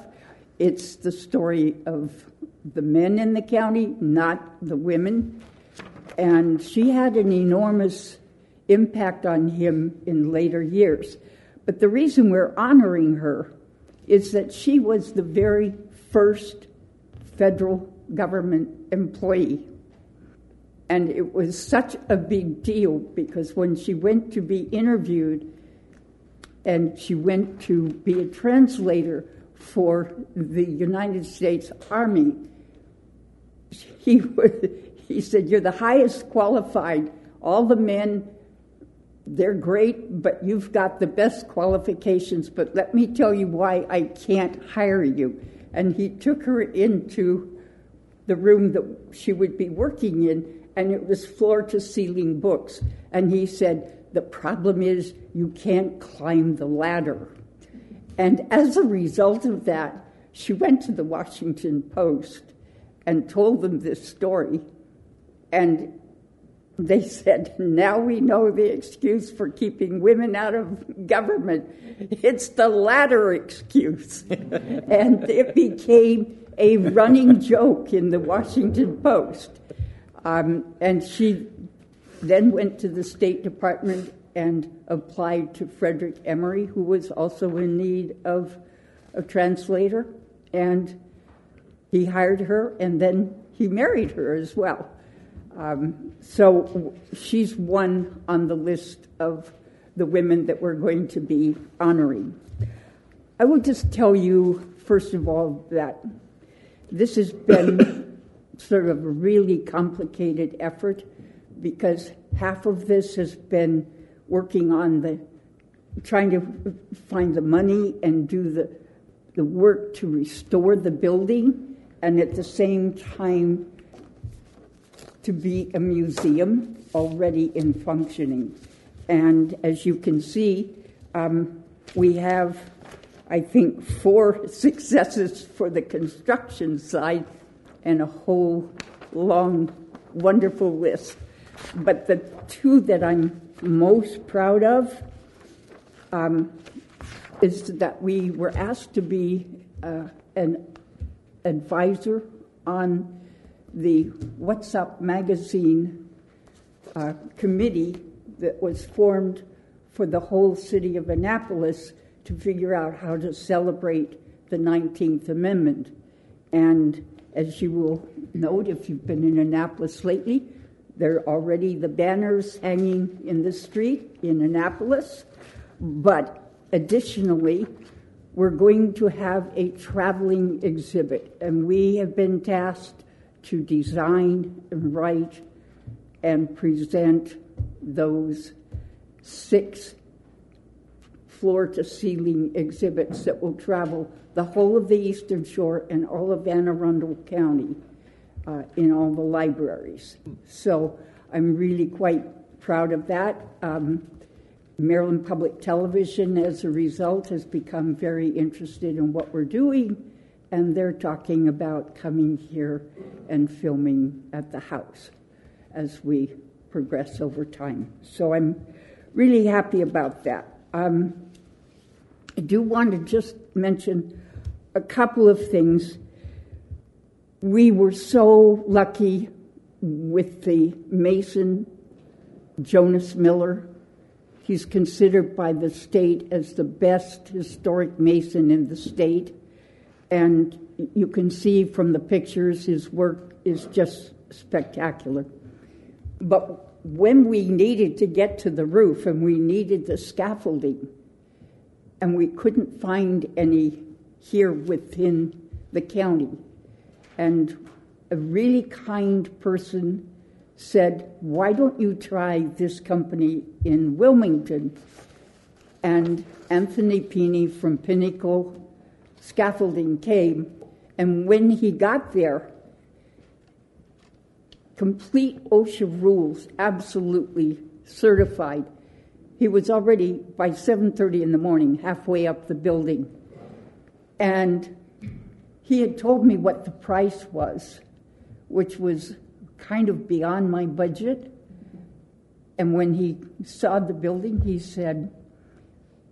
[SPEAKER 12] it's the story of the men in the county, not the women. And she had an enormous impact on him in later years. But the reason we're honoring her is that she was the very first federal government employee. And it was such a big deal because when she went to be interviewed and she went to be a translator for the United States Army, he, he said, You're the highest qualified. All the men, they're great, but you've got the best qualifications. But let me tell you why I can't hire you. And he took her into the room that she would be working in and it was floor to ceiling books. And he said, The problem is you can't climb the ladder. And as a result of that, she went to the Washington Post and told them this story. And they said, Now we know the excuse for keeping women out of government. It's the latter excuse. and it became a running joke in the Washington Post. Um, and she then went to the State Department and applied to Frederick Emory, who was also in need of a translator. And he hired her, and then he married her as well. Um, so she's one on the list of the women that we're going to be honoring. I will just tell you, first of all, that this has been sort of a really complicated effort because half of this has been working on the trying to find the money and do the the work to restore the building and at the same time to be a museum already in functioning. And as you can see, um, we have, I think, four successes for the construction side and a whole long, wonderful list. But the two that I'm most proud of um, is that we were asked to be uh, an advisor on the What's Up magazine uh, committee that was formed for the whole city of Annapolis to figure out how to celebrate the 19th Amendment. And as you will note if you've been in Annapolis lately, there are already the banners hanging in the street in Annapolis. But additionally, we're going to have a traveling exhibit, and we have been tasked to design and write and present those six floor to ceiling exhibits that will travel the whole of the Eastern Shore and all of Anne Arundel County uh, in all the libraries. So I'm really quite proud of that. Um, Maryland Public Television, as a result, has become very interested in what we're doing, and they're talking about coming here and filming at the house as we progress over time. So I'm really happy about that. Um, I do want to just mention a couple of things. We were so lucky with the Mason Jonas Miller. He's considered by the state as the best historic Mason in the state. And you can see from the pictures, his work is just spectacular. But when we needed to get to the roof and we needed the scaffolding, and we couldn't find any here within the county, and a really kind person said, Why don't you try this company in Wilmington? And Anthony Pini from Pinnacle Scaffolding came, and when he got there, complete OSHA rules, absolutely certified. He was already by 7:30 in the morning, halfway up the building, and he had told me what the price was, which was kind of beyond my budget. And when he saw the building, he said,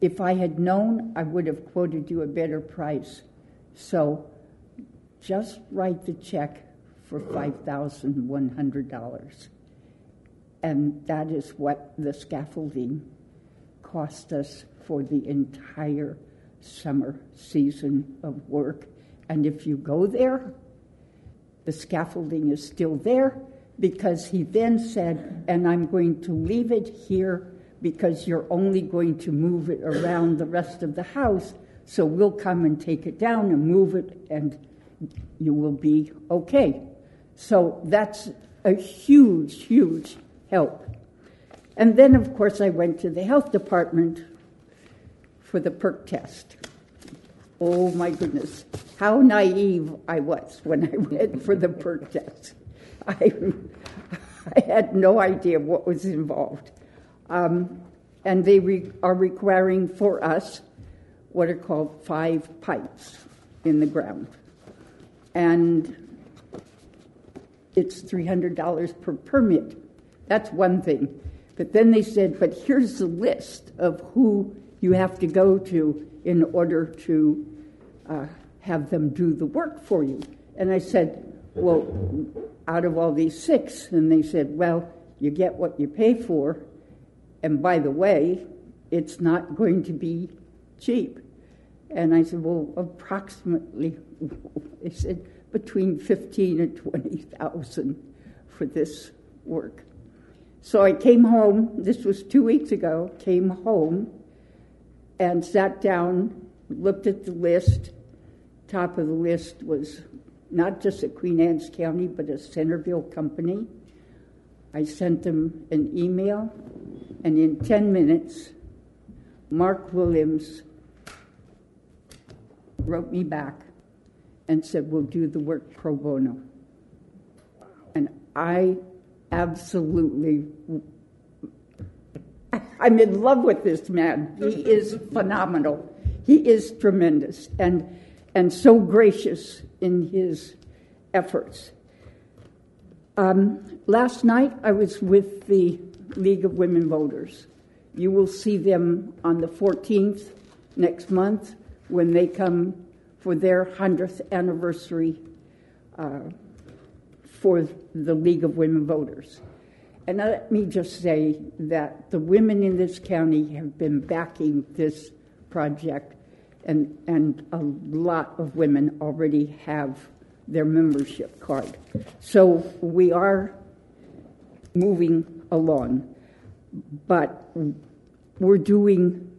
[SPEAKER 12] If I had known, I would have quoted you a better price. So just write the check for uh. $5,100. And that is what the scaffolding cost us for the entire summer season of work. And if you go there, the scaffolding is still there because he then said, and I'm going to leave it here because you're only going to move it around the rest of the house. So we'll come and take it down and move it, and you will be okay. So that's a huge, huge help. And then, of course, I went to the health department for the perc test. Oh my goodness, how naive I was when I went for the perc test. I, I had no idea what was involved. Um, and they re- are requiring for us what are called five pipes in the ground. And it's $300 per permit. That's one thing. But then they said, but here's the list of who you have to go to in order to uh, have them do the work for you. And I said, well, out of all these six, and they said, well, you get what you pay for. And by the way, it's not going to be cheap. And I said, well, approximately, they said, between 15 and 20,000 for this work. So I came home, this was two weeks ago, came home and sat down, looked at the list. Top of the list was not just a Queen Anne's County, but a Centreville company. I sent them an email, and in 10 minutes, Mark Williams wrote me back and said, We'll do the work pro bono. And I absolutely, I'm in love with this man. He is phenomenal. He is tremendous and, and so gracious in his efforts. Um, last night I was with the League of Women Voters. You will see them on the 14th next month when they come for their 100th anniversary uh, for the League of Women Voters. And let me just say that the women in this county have been backing this project, and, and a lot of women already have their membership card. So we are moving along, but we're doing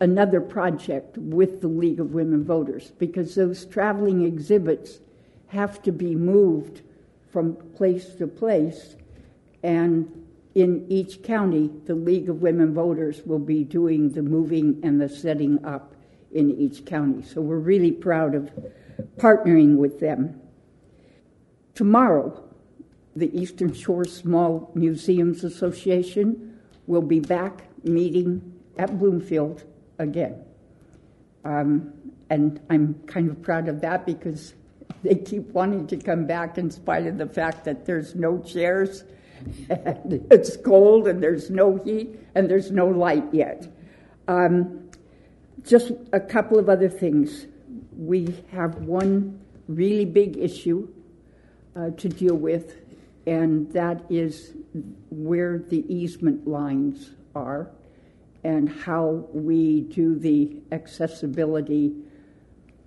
[SPEAKER 12] another project with the League of Women Voters because those traveling exhibits have to be moved from place to place, And in each county, the League of Women Voters will be doing the moving and the setting up in each county. So we're really proud of partnering with them. Tomorrow, the Eastern Shore Small Museums Association will be back meeting at Bloomfield again. Um, and I'm kind of proud of that because they keep wanting to come back in spite of the fact that there's no chairs and it's cold and there's no heat and there's no light yet. Um, just a couple of other things. We have one really big issue uh, to deal with, and that is where the easement lines are and how we do the accessibility,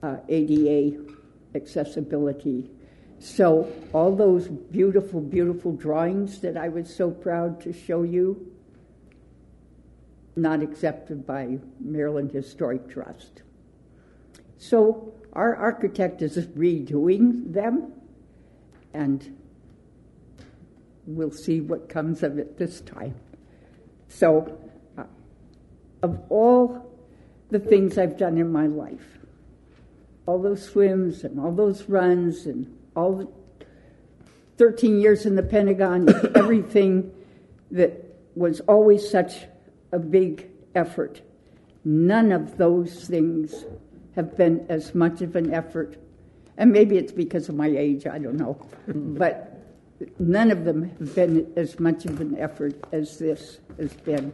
[SPEAKER 12] uh, ADA accessibility. So, all those beautiful, beautiful drawings that I was so proud to show you, not accepted by Maryland Historic Trust. So, our architect is redoing them, and we'll see what comes of it this time. So, uh, of all the things I've done in my life, all those swims and all those runs and all the 13 years in the Pentagon, everything that was always such a big effort. None of those things have been as much of an effort. And maybe it's because of my age, I don't know. but none of them have been as much of an effort as this has been.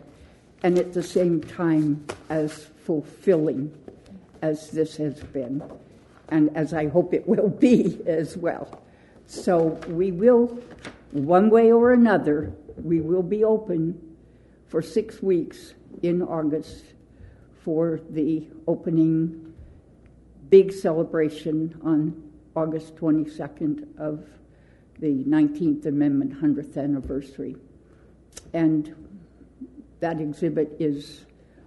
[SPEAKER 12] And at the same time, as fulfilling as this has been and as I hope it will be as well. So we will, one way or another, we will be open for six weeks in August for the opening big celebration on August 22nd of the 19th Amendment 100th anniversary. And that exhibit is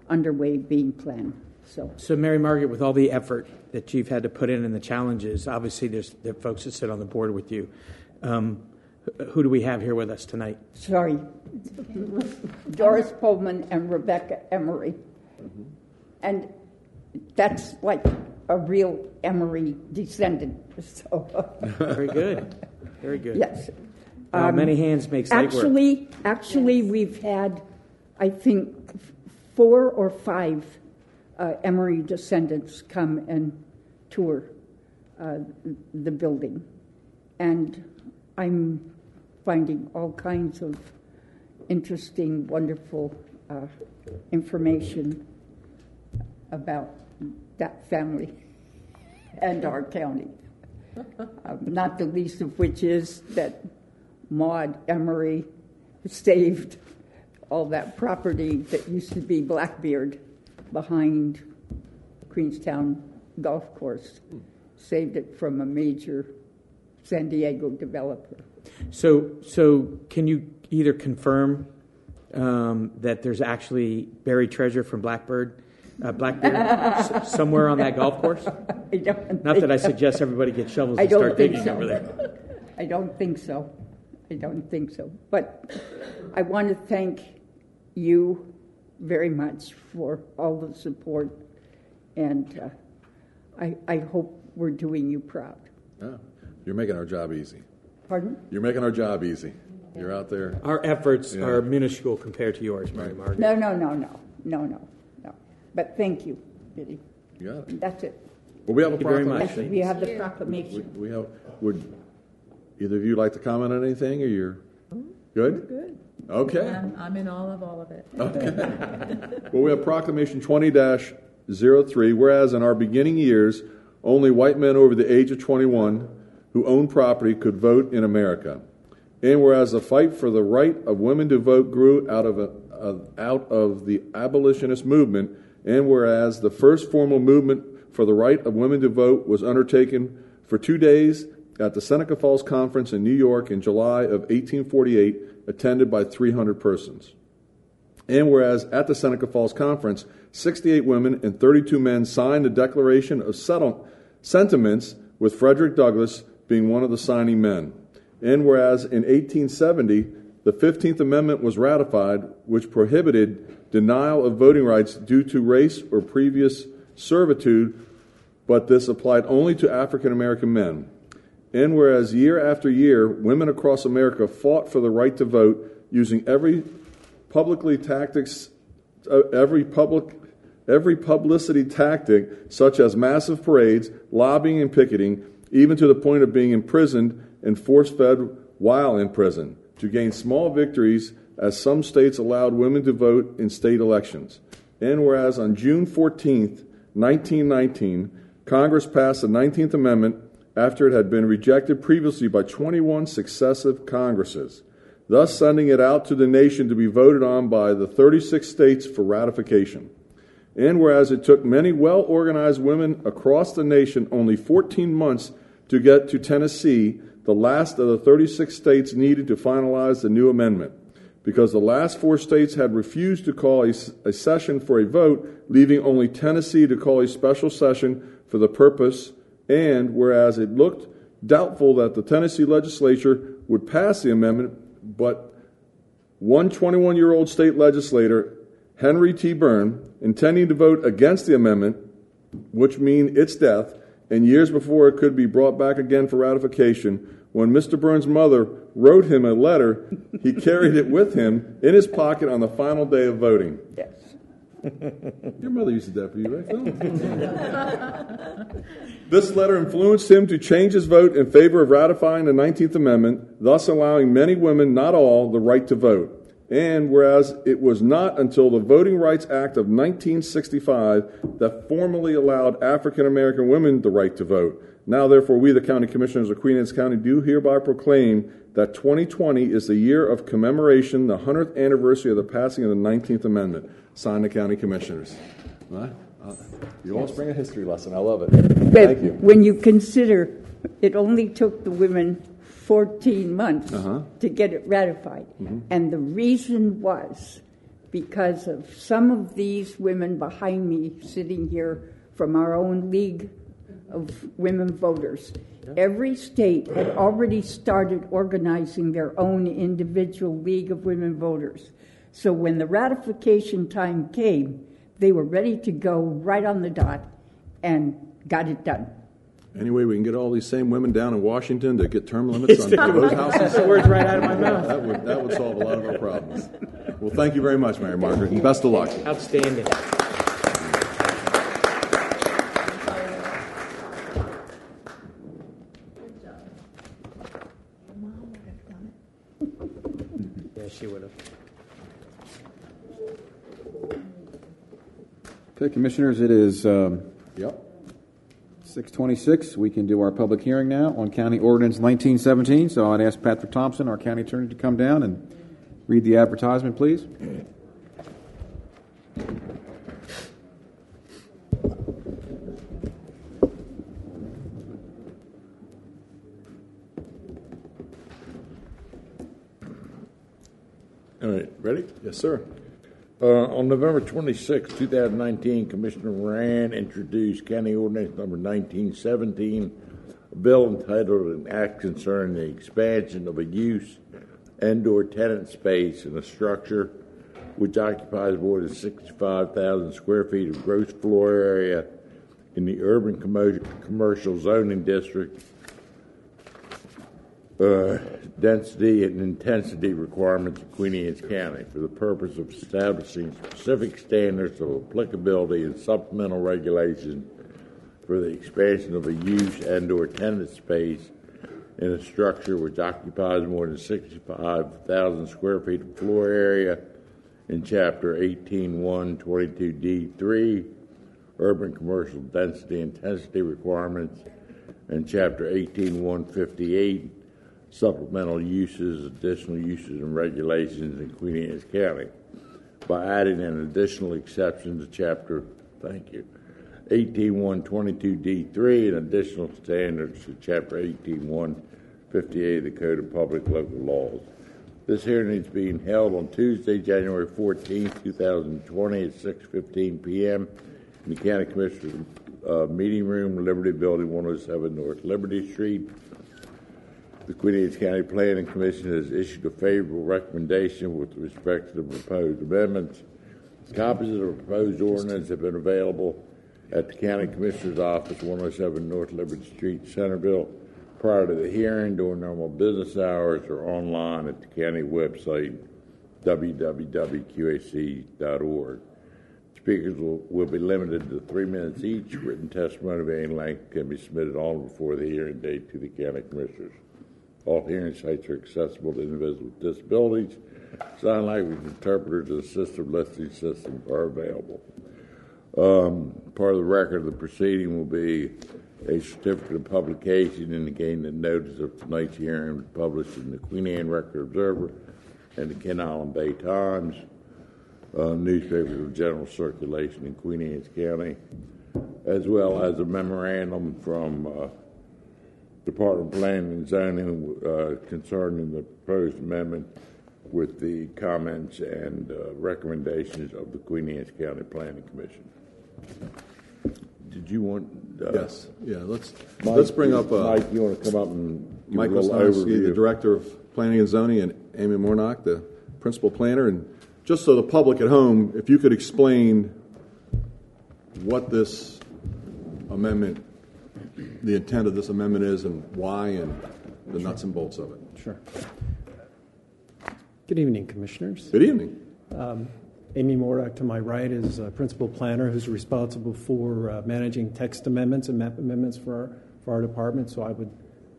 [SPEAKER 12] underway being planned. So,
[SPEAKER 4] so Mary Margaret, with all the effort that you've had to put in and the challenges, obviously there's there are folks that sit on the board with you. Um, who do we have here with us tonight?
[SPEAKER 12] Sorry, Doris Pullman and Rebecca Emory, mm-hmm. and that's like a real Emory descendant. So
[SPEAKER 4] very good, very good.
[SPEAKER 12] Yes,
[SPEAKER 4] um, many hands make light
[SPEAKER 12] actually,
[SPEAKER 4] work.
[SPEAKER 12] Actually, we've had, I think, four or five uh, Emory descendants come and tour uh, the building. And I'm finding all kinds of interesting, wonderful uh, information about that family and our county. Um, not the least of which is that Maud Emory saved all that property that used to be Blackbeard behind Queenstown Golf Course, saved it from a major San Diego developer.
[SPEAKER 4] So, so can you either confirm um, that there's actually buried treasure from Blackbird, uh, Blackbeard, s- somewhere on that golf course?
[SPEAKER 12] I don't
[SPEAKER 4] Not that I suggest everybody get shovels
[SPEAKER 12] I
[SPEAKER 4] and
[SPEAKER 12] don't
[SPEAKER 4] start
[SPEAKER 12] think
[SPEAKER 4] digging
[SPEAKER 12] so.
[SPEAKER 4] over there.
[SPEAKER 12] I don't think so. I don't think so. But I want to thank you very much for all the support, and uh, I, I hope we're doing you proud.
[SPEAKER 1] Yeah, you're making our job easy.
[SPEAKER 12] Pardon?
[SPEAKER 1] You're making our job easy. You're out there.
[SPEAKER 4] Our efforts
[SPEAKER 1] Yeah.
[SPEAKER 4] are minuscule compared to yours, Mary Margaret.
[SPEAKER 12] No, no, no, no, no, no, no. But thank you, Biddy.
[SPEAKER 1] You got it.
[SPEAKER 12] That's it.
[SPEAKER 1] Well, we have a
[SPEAKER 4] Thank you very much.
[SPEAKER 1] proclamation.
[SPEAKER 12] We have the
[SPEAKER 1] We,
[SPEAKER 12] proclamation.
[SPEAKER 1] we have. Would either of you like to comment on anything, or you're good?
[SPEAKER 13] Good.
[SPEAKER 1] Okay.
[SPEAKER 13] I'm, I'm in all of all of it. Okay.
[SPEAKER 1] Well, we have Proclamation 20 03. Whereas in our beginning years, only white men over the age of 21 who owned property could vote in America. And whereas the fight for the right of women to vote grew out of, a, out of the abolitionist movement, and whereas the first formal movement for the right of women to vote was undertaken for two days at the Seneca Falls Conference in New York in July of 1848, attended by 300 persons. And whereas at the Seneca Falls Conference, 68 women and 32 men signed a declaration of sentiments, with Frederick Douglass being one of the signing men. And whereas in 1870, the 15th Amendment was ratified, which prohibited denial of voting rights due to race or previous servitude, but this applied only to African American men. And whereas year after year, women across America fought for the right to vote using every publicly tactics, uh, every public, every publicity tactic, such as massive parades, lobbying, and picketing, even to the point of being imprisoned and force fed while in prison to gain small victories as some states allowed women to vote in state elections. And whereas on June 14, 1919, Congress passed the 19th Amendment after it had been rejected previously by 21 successive Congresses, thus sending it out to the nation to be voted on by the 36 states for ratification. And whereas it took many well organized women across the nation only 14 months to get to Tennessee, the last of the 36 states needed to finalize the new amendment because the last four states had refused to call a, a, session for a vote, leaving only Tennessee to call a special session for the purpose. And whereas it looked doubtful that the Tennessee legislature would pass the amendment, but one 21 year old state legislator, Henry T. Burn, intending to vote against the amendment, which mean its death, and years before it could be brought back again for ratification, when Mr. Burns' mother wrote him a letter, he carried it with him in his pocket on the final day of voting.
[SPEAKER 12] Yes.
[SPEAKER 1] Your mother used to do that for you, right, this letter influenced him to change his vote in favor of ratifying the 19th Amendment, thus allowing many women, not all, the right to vote. And whereas it was not until the Voting Rights Act of 1965 that formally allowed African American women the right to vote. Now, therefore, we, the county commissioners of Queen Anne's County, do hereby proclaim that 2020 is the year of commemoration, the 100th anniversary of the passing of the 19th Amendment. Signed the county commissioners. Uh, you always bring a history lesson. I love it. Thank you.
[SPEAKER 12] When you consider it only took the women 14 months
[SPEAKER 1] Uh-huh.
[SPEAKER 12] to get it ratified. And the reason was because of some of these women behind me sitting here from our own League of Women Voters. Every state had already started organizing their own individual League of Women Voters. So when the ratification time came, they were ready to go right on the dot and got it done.
[SPEAKER 1] Anyway, we can get all these same women down in Washington to get term limits on vote houses.
[SPEAKER 4] The words right out of my mouth.
[SPEAKER 1] That would, that would solve a lot of our problems. Well, thank you very much, Mary Margaret, and best of luck.
[SPEAKER 4] Outstanding.
[SPEAKER 2] Okay, Commissioners, it is um,
[SPEAKER 1] Yep.
[SPEAKER 2] 6:26. We can do our public hearing now on County Ordinance 1917. So I'd ask Patrick Thompson, our county attorney, to come down and read the advertisement, please.
[SPEAKER 13] All right, ready?
[SPEAKER 1] Yes, sir.
[SPEAKER 13] Uh, on November 26, 2019, Commissioner Moran introduced County Ordinance Number 1917, a bill entitled An Act Concerning the Expansion of a Use and/or Tenant Space in a Structure which occupies more than 65,000 square feet of gross floor area in the Urban Commercial Zoning District. Uh, density and intensity requirements of Queen Anne's County for the purpose of establishing specific standards of applicability and supplemental regulations for the expansion of a use and/or tenant space in a structure which occupies more than 65,000 square feet of floor area in Chapter 18.1.22D3, Urban Commercial Density Intensity Requirements, and Chapter 18.158, supplemental uses, additional uses, and regulations in Queen Anne's County by adding an additional exception to Chapter, thank you, 18122D3 and additional standards to Chapter 18158 of the Code of Public Local Laws. This hearing is being held on Tuesday, January 14, 2020 at 6:15 p.m. in the County Commissioner's uh, Meeting Room, Liberty Building, 107 North Liberty Street. The Anne's County Planning Commission has issued a favorable recommendation with respect to the proposed amendments. Copies of the proposed ordinance have been available at the County Commissioner's Office, 107 North Liberty Street, Centreville, prior to the hearing during normal business hours or online at the county website, www.qac.org. Speakers will, will be limited to three minutes each. Written testimony of any length can be submitted on before the hearing date to the county commissioners. All hearing sites are accessible to individuals with disabilities. Sign language interpreters and assistive listening systems are available. Um, part of the record of the proceeding will be a certificate of publication indicating that notice of tonight's hearing was published in the Queen Anne Record Observer and the Kent Island Bay Times, uh, newspapers of general circulation in Queen Anne's County, as well as a memorandum from uh, Department of Planning and Zoning uh, concerning the proposed amendment with the comments and uh, recommendations of the Queen Anne's County Planning Commission. Did you want? Uh,
[SPEAKER 1] Yes, yeah, let's,
[SPEAKER 13] Mike,
[SPEAKER 1] let's bring up, uh,
[SPEAKER 13] Mike, you want to come up and give
[SPEAKER 1] Mike
[SPEAKER 13] a little
[SPEAKER 1] Wisniewski,
[SPEAKER 13] overview?
[SPEAKER 1] the Director of Planning and Zoning, and Amy Moredock, the Principal Planner. And just so the public at home, if you could explain what this amendment, the intent of this amendment is and why and the nuts and bolts of it.
[SPEAKER 14] Sure. Good evening, Commissioners.
[SPEAKER 1] Good evening.
[SPEAKER 14] Um, Amy Moredock to my right is a Principal Planner who's responsible for uh, managing text amendments and map amendments for our, for our department, so I would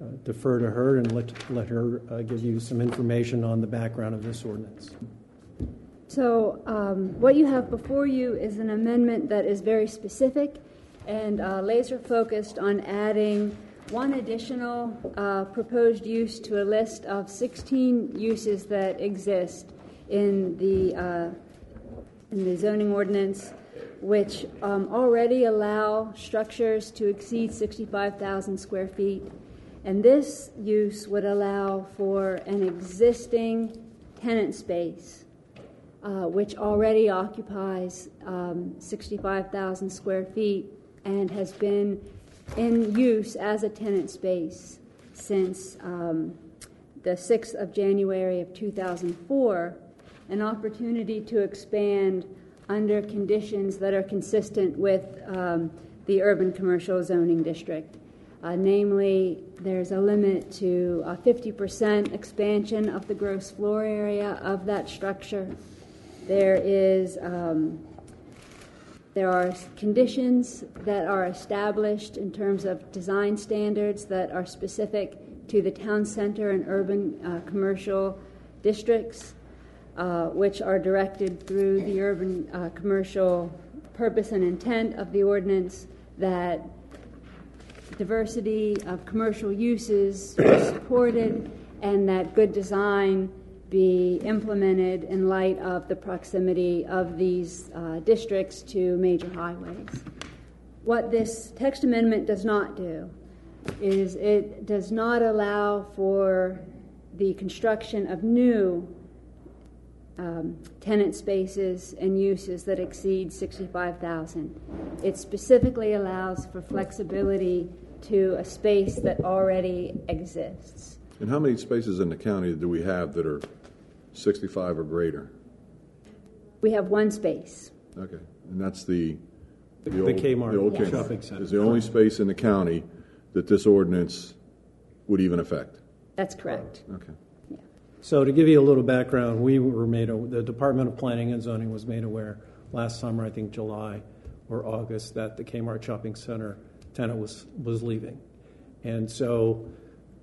[SPEAKER 14] uh, defer to her and let, let her uh, give you some information on the background of this ordinance.
[SPEAKER 15] So, um, what you have before you is an amendment that is very specific and uh, laser focused on adding one additional uh, proposed use to a list of 16 uses that exist in the uh, in the zoning ordinance, which um, already allow structures to exceed 65,000 square feet. And this use would allow for an existing tenant space, uh, which already occupies um, 65,000 square feet and has been in use as a tenant space since um, the 6th of January of 2004 an opportunity to expand under conditions that are consistent with um, the urban commercial zoning district. Uh, namely, there's a limit to a 50% expansion of the gross floor area of that structure. There is um, there are conditions that are established in terms of design standards that are specific to the town center and urban uh, commercial districts uh, which are directed through the urban uh, commercial purpose and intent of the ordinance that diversity of commercial uses be supported and that good design be implemented in light of the proximity of these uh, districts to major highways. What this text amendment does not do is it does not allow for the construction of new um, tenant spaces and uses that exceed 65,000. It specifically allows for flexibility to a space that already exists.
[SPEAKER 1] And how many spaces in the county do we have that are 65 or greater?
[SPEAKER 15] We have one space.
[SPEAKER 1] Okay, and that's the
[SPEAKER 14] The-
[SPEAKER 1] the
[SPEAKER 14] the
[SPEAKER 1] old,
[SPEAKER 14] Kmart
[SPEAKER 1] the old
[SPEAKER 14] Yes.
[SPEAKER 1] Kmart.
[SPEAKER 14] shopping center.
[SPEAKER 1] Is the only space in the county that this ordinance would even affect.
[SPEAKER 15] That's correct.
[SPEAKER 1] Okay. Yeah.
[SPEAKER 14] So, to give you a little background, we were made, a- the Department of Planning and Zoning was made aware last summer, I think July or August, that the Kmart Shopping Center tenant was, was leaving. And so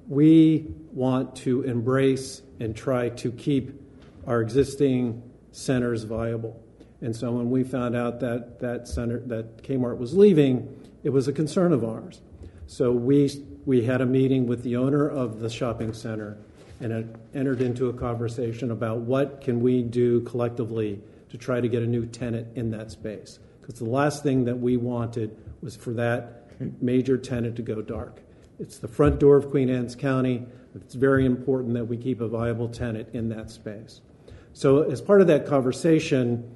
[SPEAKER 14] we want to embrace and try to keep our existing centers viable. And so when we found out that that center, that Kmart was leaving, it was a concern of ours. So we, we had a meeting with the owner of the shopping center and it entered into a conversation about what can we do collectively to try to get a new tenant in that space. Because the last thing that we wanted was for that major tenant to go dark. It's the front door of Queen Anne's County. It's very important that we keep a viable tenant in that space. So, as part of that conversation,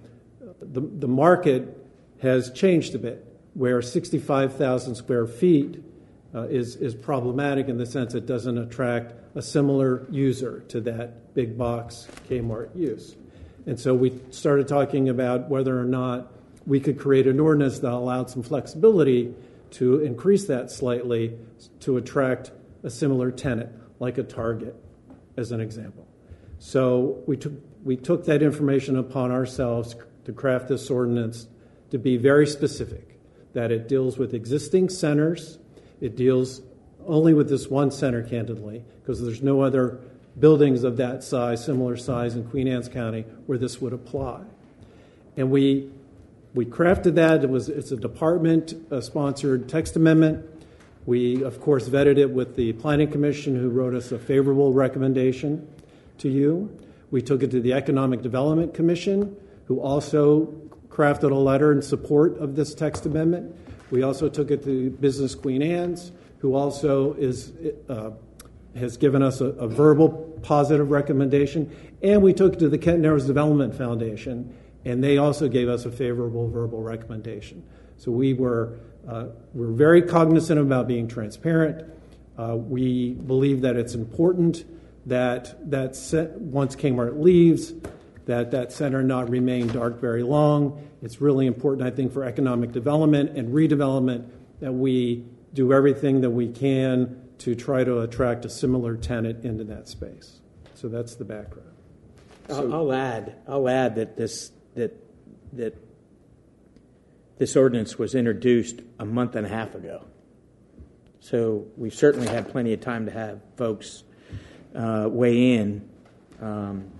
[SPEAKER 14] the, the market has changed a bit, where 65,000 square feet uh, is, is problematic in the sense it doesn't attract a similar user to that big box Kmart use. And so we started talking about whether or not we could create an ordinance that allowed some flexibility to increase that slightly to attract a similar tenant, like a Target, as an example. So we took, we took that information upon ourselves to craft this ordinance to be very specific, that it deals with existing centers, it deals only with this one center, candidly, because there's no other buildings of that size, similar size in Queen Anne's County, where this would apply. And we we crafted that. It was it's a department sponsored text amendment. We of course vetted it with the planning commission, who wrote us a favorable recommendation to you. We took it to the Economic Development Commission, who also crafted a letter in support of this text amendment. We also took it to Business Queen Anne's, who also is uh, has given us a, a, verbal positive recommendation, and we took it to the Kent Narrows Development Foundation, and they also gave us a favorable verbal recommendation. So we were uh, we're very cognizant about being transparent. Uh, we believe that it's important that that set, once Kmart leaves, that that center not remain dark very long. It's really important, I think, for economic development and redevelopment that we do everything that we can to try to attract a similar tenant into that space. So that's the background.
[SPEAKER 4] I'll, I'll add. I'll add that this that that this ordinance was introduced a month and a half ago. So we certainly had plenty of time to have folks uh, weigh in um,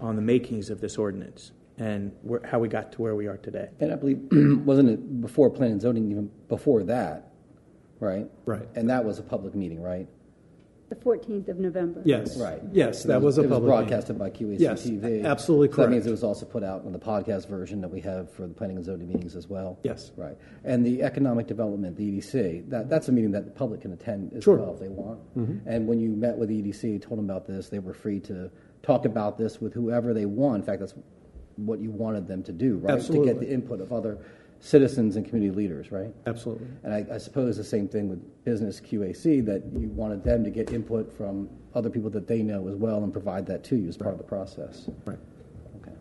[SPEAKER 4] on the makings of this ordinance and where, how we got to where we are today.
[SPEAKER 3] And I believe, wasn't it before planning and zoning, even before that, right?
[SPEAKER 14] Right.
[SPEAKER 3] And that was a public meeting, right?
[SPEAKER 15] The 14th of November.
[SPEAKER 14] Yes.
[SPEAKER 3] Right.
[SPEAKER 14] Yes,
[SPEAKER 3] So
[SPEAKER 14] that
[SPEAKER 3] it
[SPEAKER 14] was a
[SPEAKER 3] It was
[SPEAKER 14] public meeting.
[SPEAKER 3] broadcasted by QAC
[SPEAKER 14] Yes,
[SPEAKER 3] TV.
[SPEAKER 14] absolutely
[SPEAKER 3] So That means
[SPEAKER 14] correct.
[SPEAKER 3] it was also put out on the podcast version that we have for the planning and zoning meetings as well?
[SPEAKER 14] Yes.
[SPEAKER 3] Right. And the economic development, the EDC, that, that's a meeting that the public can attend as
[SPEAKER 14] Sure.
[SPEAKER 3] well if they want.
[SPEAKER 14] Mhm.
[SPEAKER 3] And when you met with the EDC, told them about this, they were free to talk about this with whoever they want. In fact, that's what you wanted them to do, right? To
[SPEAKER 14] Absolutely.
[SPEAKER 3] get the input of other citizens and community leaders, right?
[SPEAKER 14] Absolutely.
[SPEAKER 3] And I, I suppose the same thing with business QAC, that you wanted them to get input from other people that they know as well and provide that to you as part of the process.
[SPEAKER 14] Right.
[SPEAKER 3] Okay.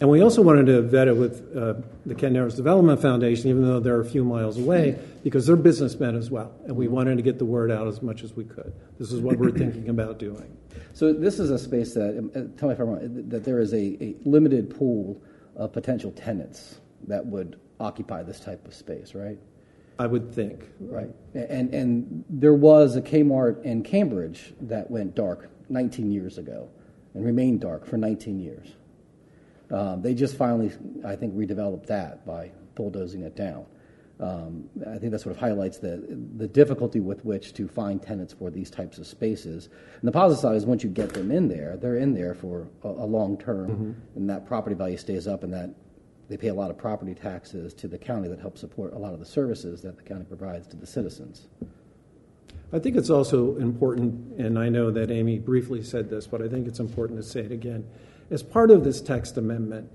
[SPEAKER 14] And we also wanted to vet it with uh, the Kent Narrows Development Foundation, even though they're a few miles away, because they're businessmen as well. And we wanted to get the word out as much as we could. This is what we're thinking about doing.
[SPEAKER 3] So this is a space that, um, uh, tell me if I'm wrong, that there is a, a limited pool of potential tenants that would occupy this type of space, right?
[SPEAKER 14] I would think.
[SPEAKER 3] Right. And, and there was a Kmart in Cambridge that went dark 19 years ago and remained dark for 19 years. Um, they just finally, I think, redeveloped that by bulldozing it down. Um, I think that sort of highlights the, the difficulty with which to find tenants for these types of spaces. And the positive side is once you get them in there, they're in there for a, a long term,
[SPEAKER 14] Mhm.
[SPEAKER 3] and that property value stays up, and that they pay a lot of property taxes to the county that help support a lot of the services that the county provides to the citizens.
[SPEAKER 14] I think it's also important, and I know that Amy briefly said this, but I think it's important to say it again. As part of this text amendment,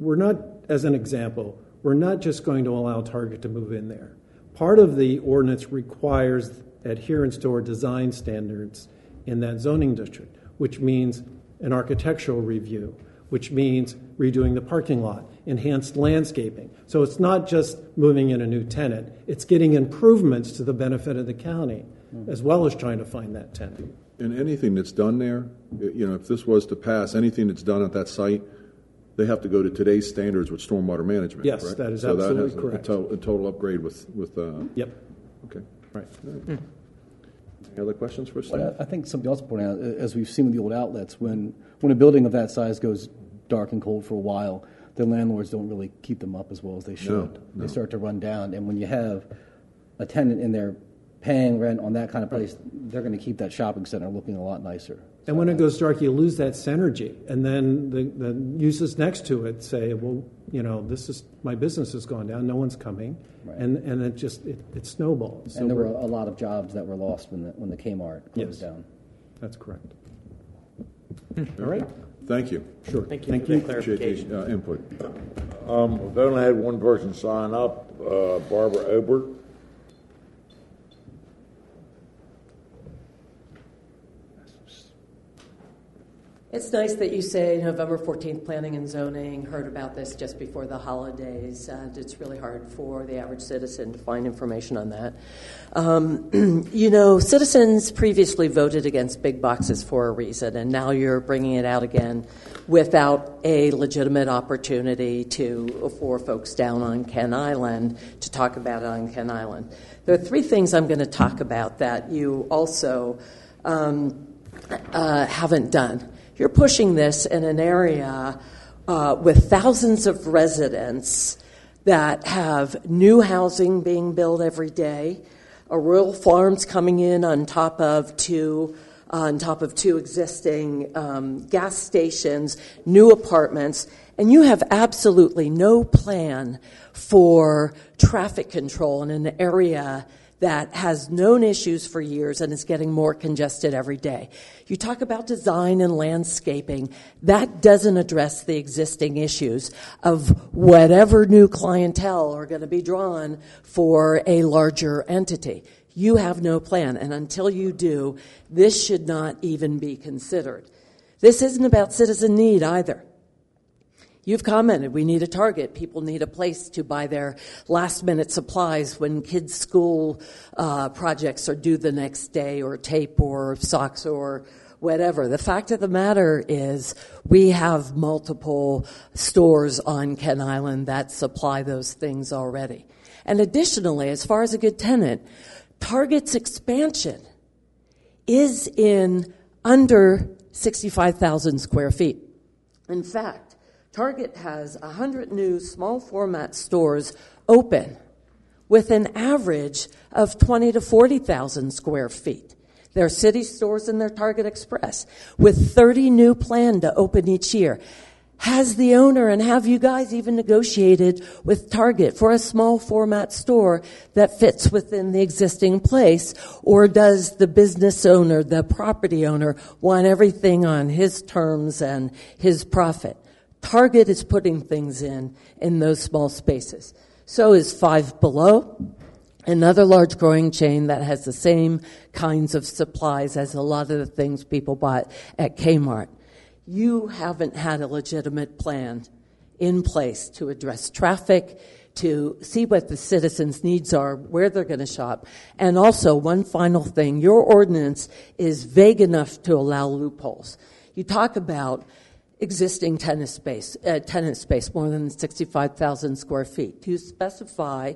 [SPEAKER 14] we're not, as an example, we're not just going to allow Target to move in there. Part of the ordinance requires adherence to our design standards in that zoning district, which means an architectural review, which means redoing the parking lot, enhanced landscaping. So it's not just moving in a new tenant, it's getting improvements to the benefit of the county, as well as trying to find that tenant.
[SPEAKER 1] And anything that's done there, you know, if this was to pass, anything that's done at that site, they have to go to today's standards with stormwater management,
[SPEAKER 14] Yes,
[SPEAKER 1] correct?
[SPEAKER 14] that is
[SPEAKER 1] So
[SPEAKER 14] absolutely
[SPEAKER 1] has a-
[SPEAKER 14] correct.
[SPEAKER 1] A total, a total upgrade with, with, uh,
[SPEAKER 14] Yep.
[SPEAKER 1] okay.
[SPEAKER 14] Right.
[SPEAKER 1] Any other questions for Steve?
[SPEAKER 3] Well, I I think something else to point out, uh, as we've seen with the old outlets, when, when a building of that size goes dark and cold for a while, the landlords don't really keep them up as well as they should.
[SPEAKER 1] no.
[SPEAKER 3] They start to run down, and when you have a tenant in there paying rent on that kind of place, they're going to keep that shopping center looking a lot nicer.
[SPEAKER 14] And when it goes dark, you lose that synergy. And then the, the uses next to it say, well, you know, this is, my business has gone down, no one's coming.
[SPEAKER 3] Right.
[SPEAKER 14] And, and it just, it, it snowballs. So
[SPEAKER 3] And there were
[SPEAKER 14] we're-
[SPEAKER 3] a lot of jobs that were lost when the, when the Kmart
[SPEAKER 14] Yes.
[SPEAKER 3] closed down.
[SPEAKER 14] That's correct.
[SPEAKER 1] All right, thank you.
[SPEAKER 14] Sure.
[SPEAKER 4] Thank you
[SPEAKER 14] Thank
[SPEAKER 4] for
[SPEAKER 14] you.
[SPEAKER 4] that
[SPEAKER 1] Appreciate
[SPEAKER 4] clarification.
[SPEAKER 1] the uh, input.
[SPEAKER 13] Um, we've only had one person sign up, uh, Barbara Obert.
[SPEAKER 6] It's nice that you say November 14th, Planning and Zoning heard about this just before the holidays, and it's really hard for the average citizen to find information on that. Um, you know, citizens previously voted against big boxes for a reason, and now you're bringing it out again without a legitimate opportunity to for folks down on Kent Island to talk about it on Kent Island. There are three things I'm going to talk about that you also um, uh, haven't done. You're pushing this in an area uh, with thousands of residents that have new housing being built every day, a rural farms coming in on top of two on top of two existing um, gas stations, new apartments, and you have absolutely no plan for traffic control in an area that has known issues for years and is getting more congested every day. You talk about design and landscaping. That doesn't address the existing issues of whatever new clientele are going to be drawn for a larger entity. You have no plan, and until you do, this should not even be considered. This isn't about citizen need either. You've commented we need a target. People need a place to buy their last minute supplies when kids' school uh, projects are due the next day, or tape, or socks, or whatever. The fact of the matter is, we have multiple stores on Kent Island that supply those things already. And additionally, as far as a good tenant, Target's expansion is in under 65,000 square feet. In fact, Target has 100 new small format stores open with an average of 20 to 40,000 square feet. Their city stores and their Target Express with 30 new planned to open each year. Has the owner and have you guys even negotiated with Target for a small format store that fits within the existing place? Or does the business owner, the property owner, want everything on his terms and his profit? Target is putting things in in those small spaces. So is Five Below, another large growing chain that has the same kinds of supplies as a lot of the things people bought at Kmart. You haven't had a legitimate plan in place to address traffic, to see what the citizens' needs are, where they're going to shop. And also, one final thing your ordinance is vague enough to allow loopholes. You talk about existing tenant space, uh, tenant space more than 65,000 square feet. To specify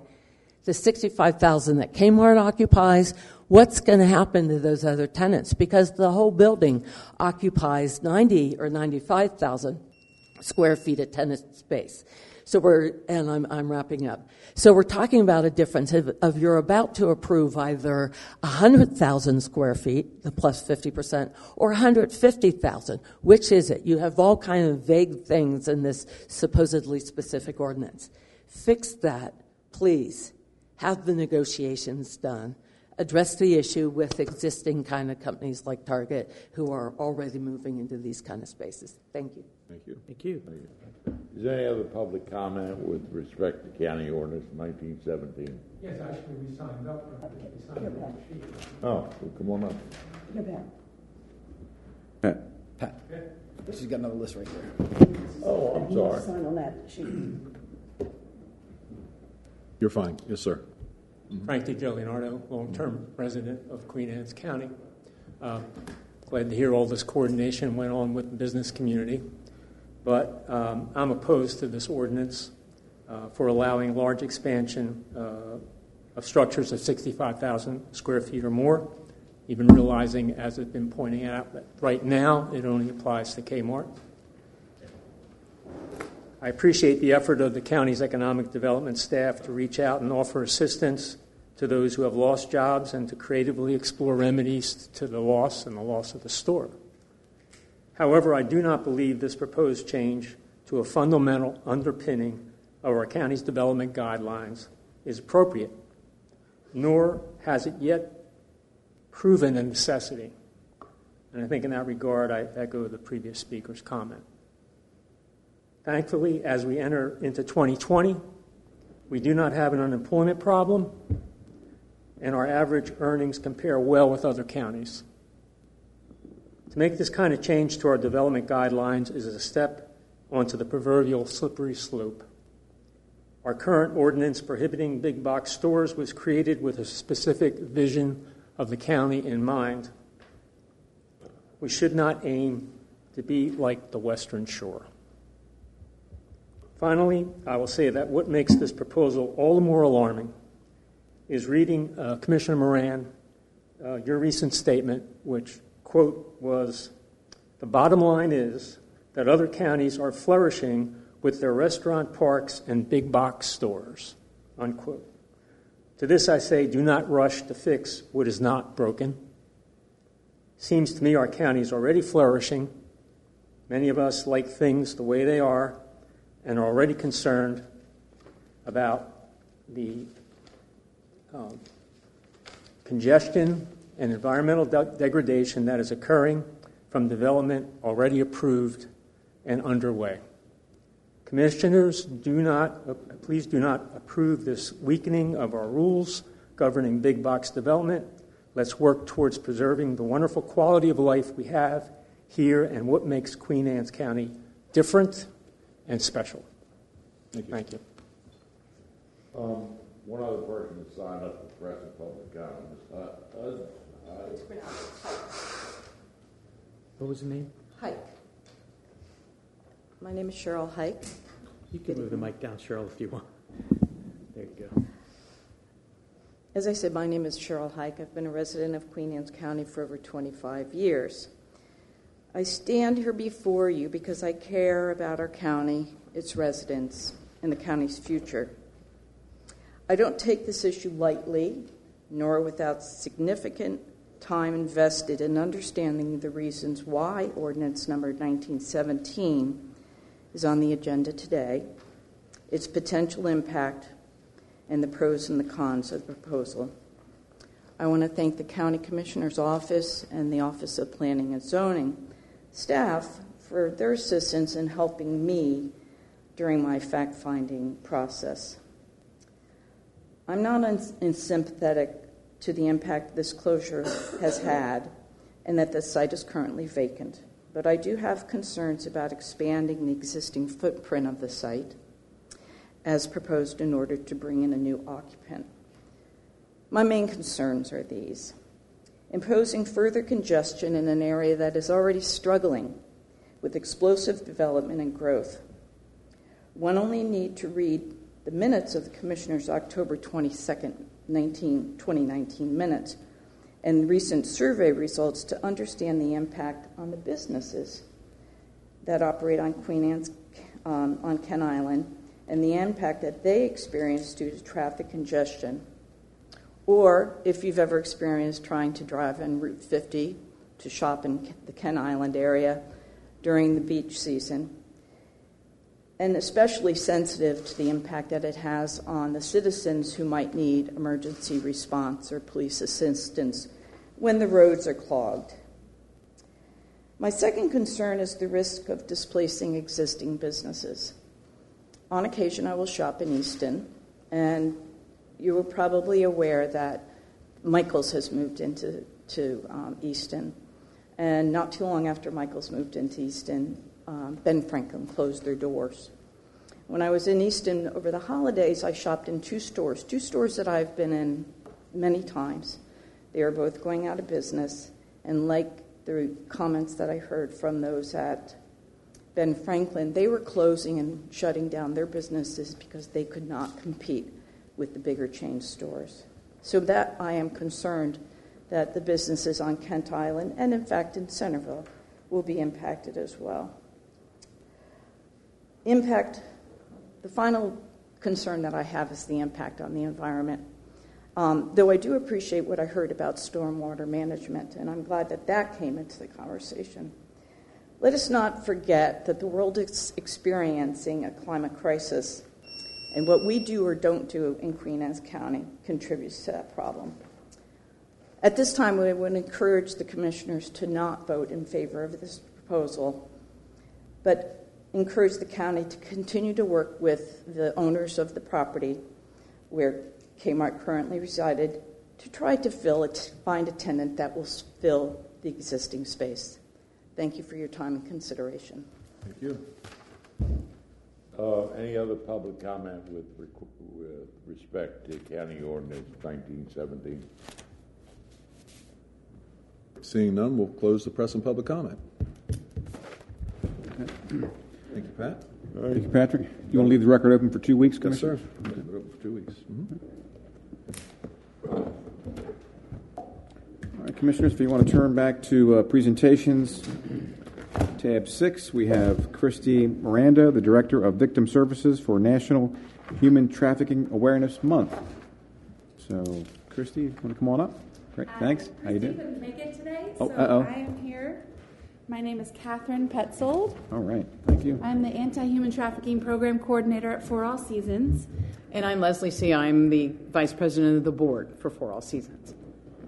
[SPEAKER 6] the 65,000 that Kmart occupies, what's going to happen to those other tenants? Because the whole building occupies 90 or 95,000 square feet of tenant space. So we're, and I'm, I'm wrapping up. So we're talking about a difference of, of you're about to approve either 100,000 square feet, the plus 50%, or 150,000. Which is it? You have all kind of vague things in this supposedly specific ordinance. Fix that, please. Have the negotiations done address the issue with existing kind of companies like Target who are already moving into these kind of spaces. Thank you.
[SPEAKER 13] Thank you.
[SPEAKER 4] Thank you.
[SPEAKER 13] Thank you. Is there any other public comment with respect to county ordinance 1917?
[SPEAKER 16] Yes, actually, we signed up. We signed up on the sheet.
[SPEAKER 13] Oh, well, come on up.
[SPEAKER 12] You're back.
[SPEAKER 2] Pat.
[SPEAKER 3] Pat. She's got another list right there.
[SPEAKER 13] Oh, I'm sorry.
[SPEAKER 12] Sign on that sheet.
[SPEAKER 1] You're fine. Yes, sir.
[SPEAKER 16] Frank DiGiuliano, long-term resident of Queen Anne's County. Uh, glad to hear all this coordination went on with the business community. But um, I'm opposed to this ordinance uh, for allowing large expansion uh, of structures of 65,000 square feet or more, even realizing, as it's been pointing out, that right now it only applies to Kmart. I appreciate the effort of the county's economic development staff to reach out and offer assistance to those who have lost jobs and to creatively explore remedies to the loss and the loss of the store. However, I do not believe this proposed change to a fundamental underpinning of our county's development guidelines is appropriate, nor has it yet proven a necessity. And I think in that regard, I echo the previous speaker's comment. Thankfully, as we enter into 2020, we do not have an unemployment problem, and our average earnings compare well with other counties. To make this kind of change to our development guidelines is a step onto the proverbial slippery slope. Our current ordinance prohibiting big box stores was created with a specific vision of the county in mind. We should not aim to be like the Western Shore. Finally, I will say that what makes this proposal all the more alarming is reading uh, Commissioner Moran, uh, your recent statement, which, quote, was the bottom line is that other counties are flourishing with their restaurant parks and big box stores, unquote. To this I say, do not rush to fix what is not broken. Seems to me our county is already flourishing. Many of us like things the way they are and are already concerned about the um, congestion and environmental de- degradation that is occurring from development already approved and underway. Commissioners, do not, uh, please do not approve this weakening of our rules governing big box development. Let's work towards preserving the wonderful quality of life we have here and what makes Queen Anne's County different and special.
[SPEAKER 13] Thank you.
[SPEAKER 16] Thank you.
[SPEAKER 13] Um, one other person that signed up for press and public comment is uh, uh,
[SPEAKER 4] What was the name?
[SPEAKER 17] Hike. My name is Cheryl Hike.
[SPEAKER 4] You can move the mic down, Cheryl, if you want. There you go.
[SPEAKER 17] As I said, my name is Cheryl Hike. I've been a resident of Queen Anne's County for over 25 years. I stand here before you because I care about our county, its residents, and the county's future. I don't take this issue lightly, nor without significant time invested in understanding the reasons why Ordinance Number 1917 is on the agenda today, its potential impact, and the pros and the cons of the proposal. I want to thank the County Commissioner's Office and the Office of Planning and Zoning staff for their assistance in helping me during my fact finding process. I'm not unsympathetic to the impact this closure has had and that the site is currently vacant, but I do have concerns about expanding the existing footprint of the site as proposed in order to bring in a new occupant. My main concerns are these imposing further congestion in an area that is already struggling with explosive development and growth. One only need to read the minutes of the Commissioner's October 22nd, 19, 2019 minutes and recent survey results to understand the impact on the businesses that operate on Queen Anne's um, on Kent Island and the impact that they experience due to traffic congestion. Or if you've ever experienced trying to drive on Route 50 to shop in the Kent Island area during the beach season, and especially sensitive to the impact that it has on the citizens who might need emergency response or police assistance when the roads are clogged. My second concern is the risk of displacing existing businesses. On occasion, I will shop in Easton, and you are probably aware that Michaels has moved into to um, Easton. And not too long after Michaels moved into Easton, um, Ben Franklin closed their doors. When I was in Easton over the holidays, I shopped in two stores, two stores that I've been in many times. They are both going out of business, and like the comments that I heard from those at Ben Franklin, they were closing and shutting down their businesses because they could not compete with the bigger chain stores. So that I am concerned that the businesses on Kent Island and in fact in Centreville will be impacted as well. Impact, the final concern that I have is the impact on the environment. Um, though I do appreciate what I heard about stormwater management, and I'm glad that that came into the conversation. Let us not forget that the world is experiencing a climate crisis, and what we do or don't do in Queen Anne's County contributes to that problem. At this time, we would encourage the commissioners to not vote in favor of this proposal, but encourage the county to continue to work with the owners of the property where Kmart currently resided to try to fill it, find a tenant that will fill the existing space. Thank you for your time and consideration.
[SPEAKER 13] Thank you. Uh, any other public comment with, rec- with respect to County Ordinance 1917?
[SPEAKER 1] Seeing none, we'll close the press and public comment. Thank you, Pat.
[SPEAKER 2] Thank you, Patrick. You want to leave the record open for two weeks,
[SPEAKER 1] Yes, sir.
[SPEAKER 2] Commissioner?
[SPEAKER 1] Leave it open For two weeks. Mhm.
[SPEAKER 2] All right, Commissioners, if you want to turn back to uh, presentations, tab six, we have Christy Miranda, the Director of Victim Services for National Human Trafficking Awareness Month. So, Christy, you want to come on up? Great, thanks. How you doing?
[SPEAKER 18] couldn't make it today,
[SPEAKER 2] Oh,
[SPEAKER 18] so
[SPEAKER 2] uh-oh.
[SPEAKER 18] I am here. My name is Catherine Petzold.
[SPEAKER 2] All right, thank you.
[SPEAKER 18] I'm the Anti-Human Trafficking Program Coordinator at For All Seasons.
[SPEAKER 10] And I'm Leslie C. I'm the Vice President of the Board for For All Seasons.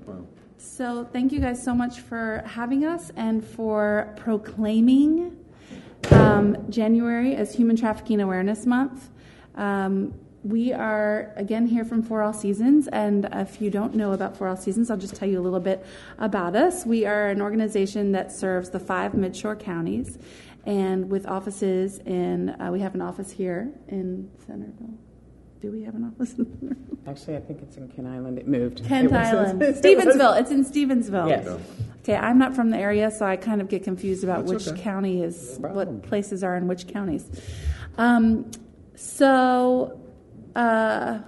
[SPEAKER 10] Wow.
[SPEAKER 18] So thank you guys so much for having us and for proclaiming um, January as Human Trafficking Awareness Month. Um, we are again here from For All Seasons, and if you don't know about For All Seasons, I'll just tell you a little bit about us. We are an organization that serves the five midshore counties, and with offices in, uh, we have an office here in Centreville. Do we have an office in Centreville?
[SPEAKER 10] Actually, I think it's in Kent Island. It moved.
[SPEAKER 18] Kent
[SPEAKER 10] It
[SPEAKER 18] Island.
[SPEAKER 10] was-
[SPEAKER 18] Stevensville. It's in Stevensville.
[SPEAKER 10] Yes.
[SPEAKER 18] Okay, I'm not from the area, so I kind of get confused about
[SPEAKER 10] That's
[SPEAKER 18] which
[SPEAKER 10] okay.
[SPEAKER 18] county is, what places are in which counties. Um, so, uh,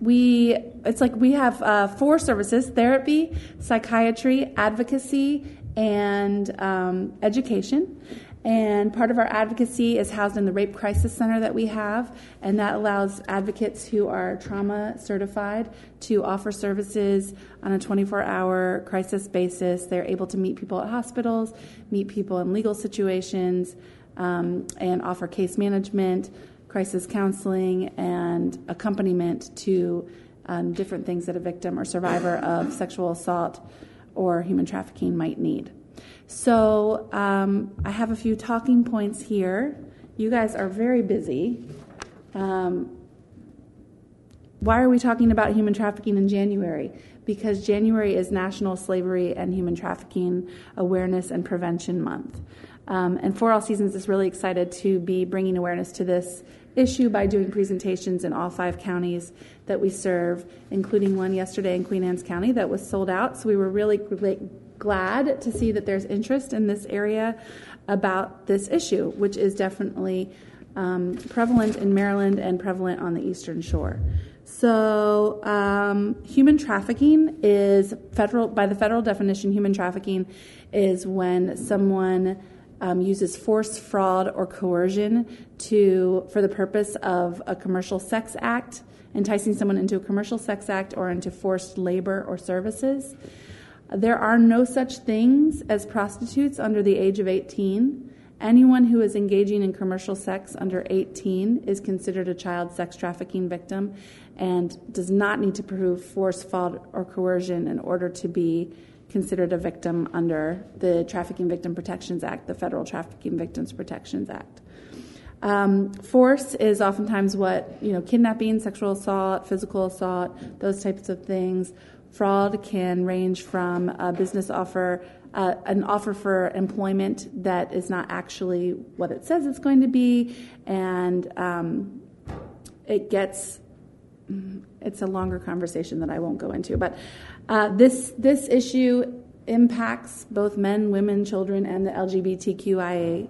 [SPEAKER 18] we, it's like we have uh, four services therapy, psychiatry, advocacy, and um, education. And part of our advocacy is housed in the Rape Crisis Center that we have, and that allows advocates who are trauma certified to offer services on a 24 hour crisis basis. They're able to meet people at hospitals, meet people in legal situations, um, and offer case management, crisis counseling, and accompaniment to um, different things that a victim or survivor of sexual assault or human trafficking might need. So um, I have a few talking points here. You guys are very busy. Um, why are we talking about human trafficking in January? Because January is National Slavery and Human Trafficking Awareness and Prevention Month. Um, and For All Seasons is really excited to be bringing awareness to this issue by doing presentations in all five counties that we serve, including one yesterday in Queen Anne's County that was sold out. So we were really gl- glad to see that there's interest in this area about this issue, which is definitely um, prevalent in Maryland and prevalent on the Eastern Shore. So, um, human trafficking is federal, by the federal definition, human trafficking is when someone um, uses force, fraud, or coercion to, for the purpose of a commercial sex act, enticing someone into a commercial sex act or into forced labor or services. There are no such things as prostitutes under the age of 18. Anyone who is engaging in commercial sex under 18 is considered a child sex trafficking victim and does not need to prove force, fraud, or coercion in order to be considered a victim under the Trafficking Victim Protections Act, the Federal Trafficking Victims Protections Act. Um, force is oftentimes what, you know, kidnapping, sexual assault, physical assault, those types of things. Fraud can range from a business offer, uh, an offer for employment that is not actually what it says it's going to be, and um, it gets. It's a longer conversation that I won't go into, but uh, this this issue impacts both men, women, children, and the LGBTQIA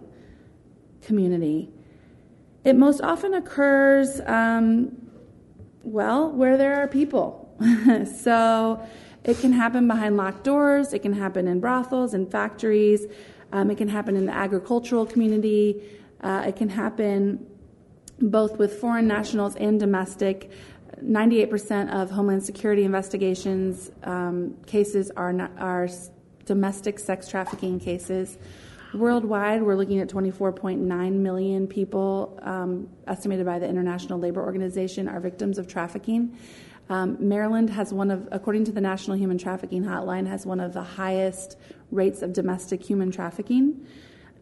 [SPEAKER 18] community. It most often occurs, um, well, where there are people. so it can happen behind locked doors, it can happen in brothels and factories, um, it can happen in the agricultural community, uh, it can happen both with foreign nationals and domestic. 98% of Homeland Security investigations um, cases are, not, are domestic sex trafficking cases. Worldwide, we're looking at 24.9 million people, um, estimated by the International Labor Organization, are victims of trafficking. Um, Maryland has one of, according to the National Human Trafficking Hotline, has one of the highest rates of domestic human trafficking.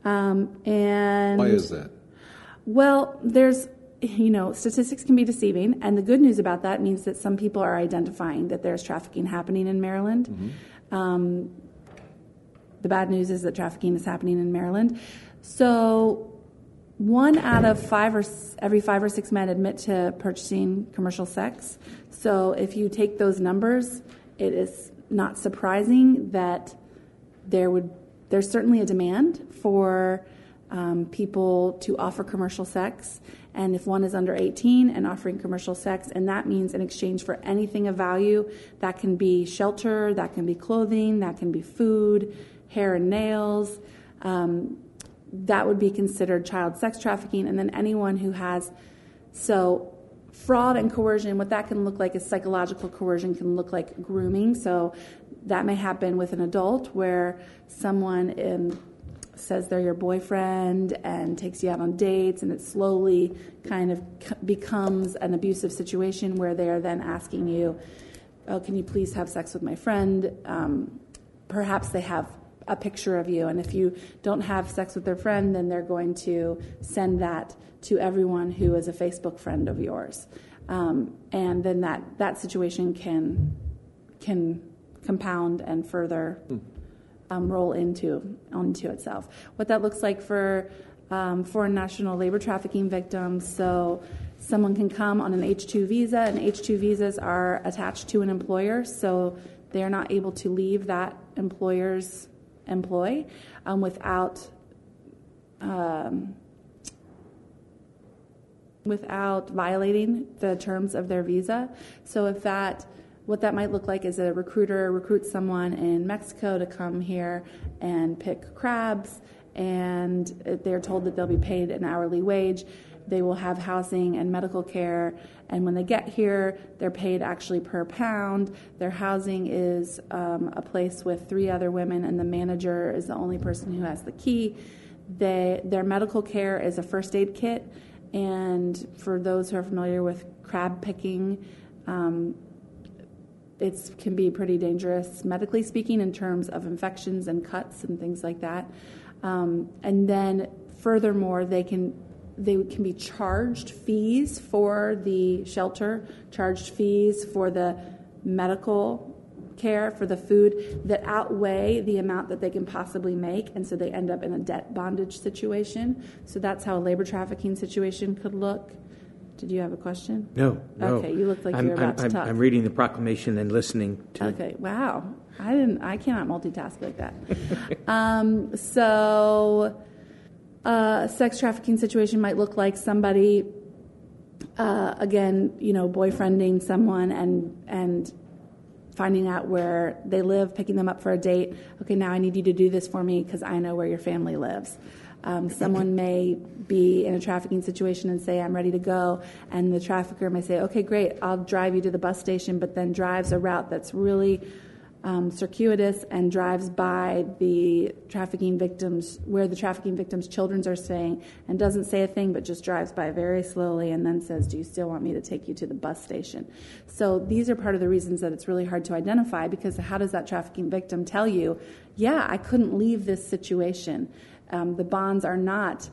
[SPEAKER 18] Um, and
[SPEAKER 1] Why is that?
[SPEAKER 18] well, there's, you know, statistics can be deceiving, and the good news about that means that some people are identifying that there's trafficking happening in Maryland. Um, the bad news is that trafficking is happening in Maryland. So one out of five or every five or six men admit to purchasing commercial sex. So if you take those numbers, it is not surprising that there would there's certainly a demand for um, people to offer commercial sex. And if one is under 18 and offering commercial sex, and that means in exchange for anything of value, that can be shelter, that can be clothing, that can be food, hair and nails, um, that would be considered child sex trafficking. And then anyone who has, so fraud and coercion, what that can look like is psychological coercion, can look like grooming. So that may happen with an adult where someone in says they're your boyfriend and takes you out on dates, and it slowly kind of becomes an abusive situation where they're then asking you, Oh, can you please have sex with my friend? Um, perhaps they have a picture of you, and if you don't have sex with their friend, then they're going to send that to everyone who is a Facebook friend of yours. Um, and then that, that situation can, can compound and further. Um, roll into onto itself. What that looks like for um, foreign national labor trafficking victims. So someone can come on an H-2 visa, and H-2 visas are attached to an employer, so they're not able to leave that employer's employ um, without. Um, without violating the terms of their visa. So if that what that might look like is a recruiter recruits someone in Mexico to come here and pick crabs, and they're told that they'll be paid an hourly wage. They will have housing and medical care, and when they get here, they're paid actually per pound. Their housing is um, a place with three other women, and the manager is the only person who has the key. They, their medical care is a first aid kit, and for those who are familiar with crab picking, um, it can be pretty dangerous, medically speaking, in terms of infections and cuts and things like that. Um, and then, furthermore, they can they can be charged fees for the shelter, charged fees for the medical care, for the food that outweigh the amount that they can possibly make, and so they end up in a debt bondage situation. So that's how a labor trafficking situation could look. Did you have a question?
[SPEAKER 4] No. no.
[SPEAKER 18] Okay, you look like
[SPEAKER 4] I'm,
[SPEAKER 18] you're about
[SPEAKER 4] I'm,
[SPEAKER 18] to talk.
[SPEAKER 4] I'm reading the proclamation and listening to.
[SPEAKER 18] Okay. Wow. I didn't. I cannot multitask like that. um, so, uh, sex trafficking situation might look like somebody, uh, again, you know, boyfriending someone and and finding out where they live, picking them up for a date. Okay, now I need you to do this for me because I know where your family lives. Um, someone may be in a trafficking situation and say, I'm ready to go. And the trafficker may say, okay, great, I'll drive you to the bus station, but then drives a route that's really um, circuitous and drives by the trafficking victims, where the trafficking victims' children are staying, and doesn't say a thing, but just drives by very slowly and then says, Do you still want me to take you to the bus station? So these are part of the reasons that it's really hard to identify because how does that trafficking victim tell you, Yeah, I couldn't leave this situation? Um, the bonds are not,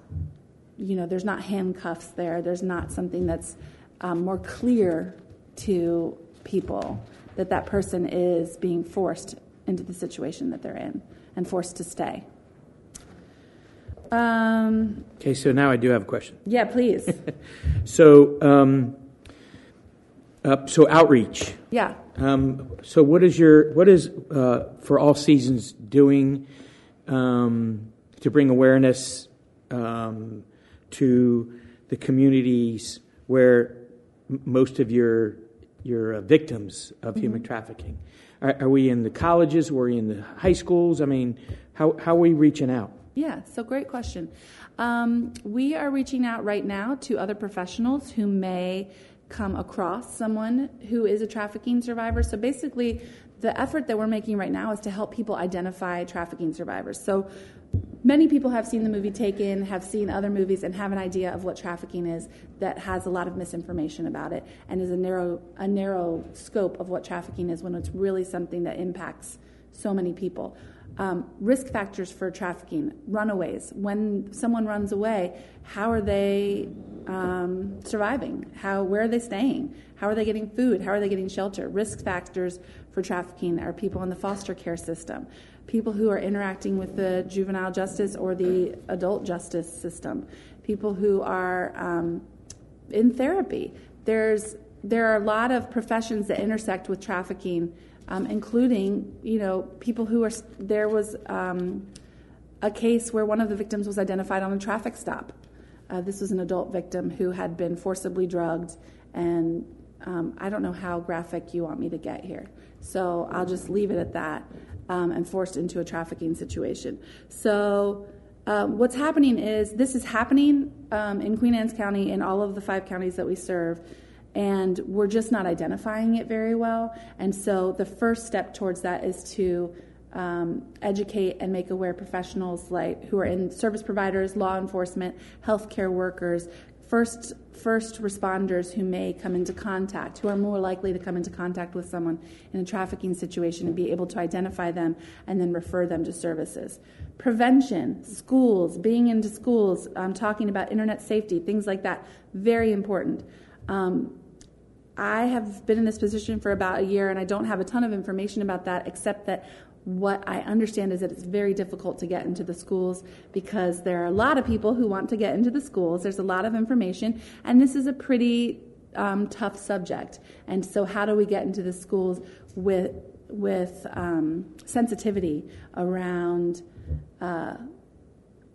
[SPEAKER 18] you know, there's not handcuffs there. There's not something that's um, more clear to people that that person is being forced into the situation that they're in and forced to stay. Um,
[SPEAKER 4] okay, so now I do have a question.
[SPEAKER 18] Yeah, please.
[SPEAKER 4] so, um, uh, so outreach.
[SPEAKER 18] Yeah.
[SPEAKER 4] Um, so, what is your what is uh, for all seasons doing? Um, to bring awareness um, to the communities where m- most of your your uh, victims of mm-hmm. human trafficking. Are, are, we in the colleges? Are we in the high schools? I mean, how how are we reaching out?
[SPEAKER 18] Yeah, so great question. Um, we are reaching out right now to other professionals who may come across someone who is a trafficking survivor. So basically, the effort that we're making right now is to help people identify trafficking survivors. So many people have seen the movie Taken, have seen other movies, and have an idea of what trafficking is that has a lot of misinformation about it and is a narrow, a narrow scope of what trafficking is when it's really something that impacts so many people. Um, risk factors for trafficking, runaways. When someone runs away, how are they um, surviving? How where are they staying? How are they getting food? How are they getting shelter? Risk factors for trafficking are people in the foster care system, people who are interacting with the juvenile justice or the adult justice system, people who are um, in therapy. There's there are a lot of professions that intersect with trafficking, um, including you know people who are there was. Um, a case where one of the victims was identified on a traffic stop. Uh, this was an adult victim who had been forcibly drugged, and um, I don't know how graphic you want me to get here. So I'll just leave it at that um, and forced into a trafficking situation. So um, what's happening is this is happening um, in Queen Anne's County in all of the five counties that we serve. And we're just not identifying it very well. And so the first step towards that is to um, educate and make aware professionals like who are in service providers, law enforcement, healthcare workers, first first responders who may come into contact, who are more likely to come into contact with someone in a trafficking situation and be able to identify them and then refer them to services. Prevention, schools, being into schools, um, talking about internet safety, things like that, very important. Um, I have been in this position for about a year and I don't have a ton of information about that except that what I understand is that it's very difficult to get into the schools because there are a lot of people who want to get into the schools. There's a lot of information, and this is a pretty um, tough subject. And so, how do we get into the schools with with um, sensitivity around uh,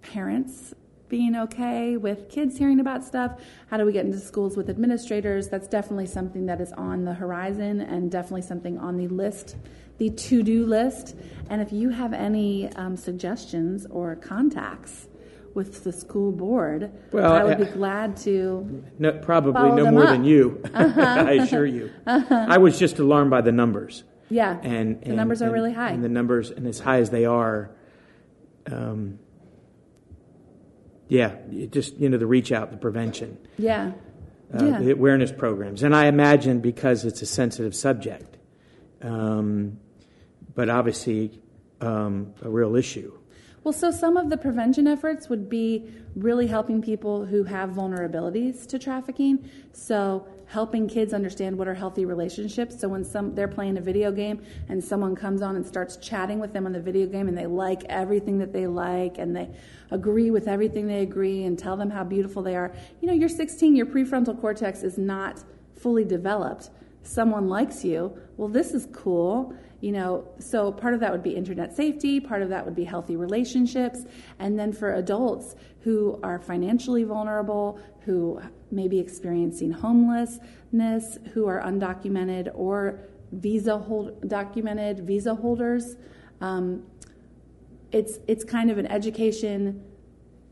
[SPEAKER 18] parents being okay with kids hearing about stuff? How do we get into schools with administrators? That's definitely something that is on the horizon and definitely something on the list the to do list. And if you have any um, suggestions or contacts with the school board, well, I would be glad to.
[SPEAKER 4] No, probably no more up. than you, uh-huh. I assure you. Uh-huh. I was just alarmed by the numbers.
[SPEAKER 18] Yeah,
[SPEAKER 4] and,
[SPEAKER 18] the numbers
[SPEAKER 4] and,
[SPEAKER 18] are really high.
[SPEAKER 4] And the numbers, and as high as they are, um, yeah, just you know the reach out, the prevention.
[SPEAKER 18] Yeah.
[SPEAKER 4] Uh, yeah. The awareness programs, and I imagine because it's a sensitive subject, um, but obviously um, a real issue.
[SPEAKER 18] Well, so some of the prevention efforts would be really helping people who have vulnerabilities to trafficking. So helping kids understand what are healthy relationships. So when some they're playing a video game and someone comes on and starts chatting with them on the video game and they like everything that they like and they agree with everything they agree and tell them how beautiful they are. You know, you're 16, your prefrontal cortex is not fully developed. Someone likes you. Well, this is cool you know so part of that would be internet safety part of that would be healthy relationships and then for adults who are financially vulnerable who may be experiencing homelessness who are undocumented or visa hold, documented visa holders um, it's it's kind of an education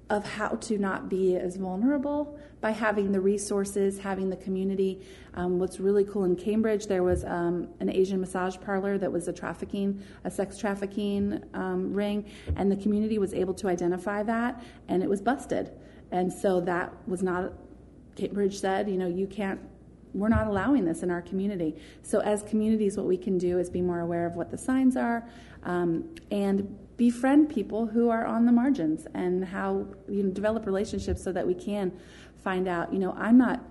[SPEAKER 18] of how to not be as vulnerable by having the resources, having the community. Um, what's really cool in Cambridge, there was um, an Asian massage parlor that was a trafficking, a sex trafficking um, ring, and the community was able to identify that, and it was busted. And so that was not. Cambridge said, you know, you can't we're not allowing this in our community. So, as communities, what we can do is be more aware of what the signs are um, and befriend people who are on the margins and how you know, develop relationships so that we can find out, you know, I'm not,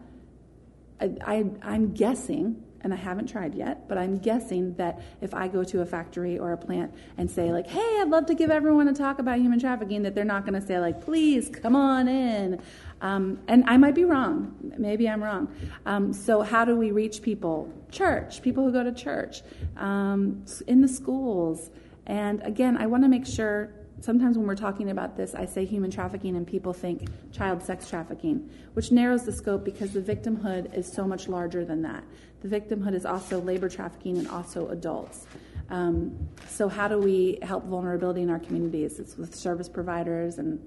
[SPEAKER 18] I, I, I'm guessing, and I haven't tried yet, but I'm guessing that if I go to a factory or a plant and say, like, hey, I'd love to give everyone a talk about human trafficking, that they're not going to say, like, please come on in. Um, and I might be wrong. Maybe I'm wrong. Um, so, how do we reach people? Church, people who go to church, um, in the schools. And again, I want to make sure sometimes when we're talking about this, I say human trafficking and people think child sex trafficking, which narrows the scope because the victimhood is so much larger than that. The victimhood is also labor trafficking and also adults. Um, so, how do we help vulnerability in our communities? It's with service providers and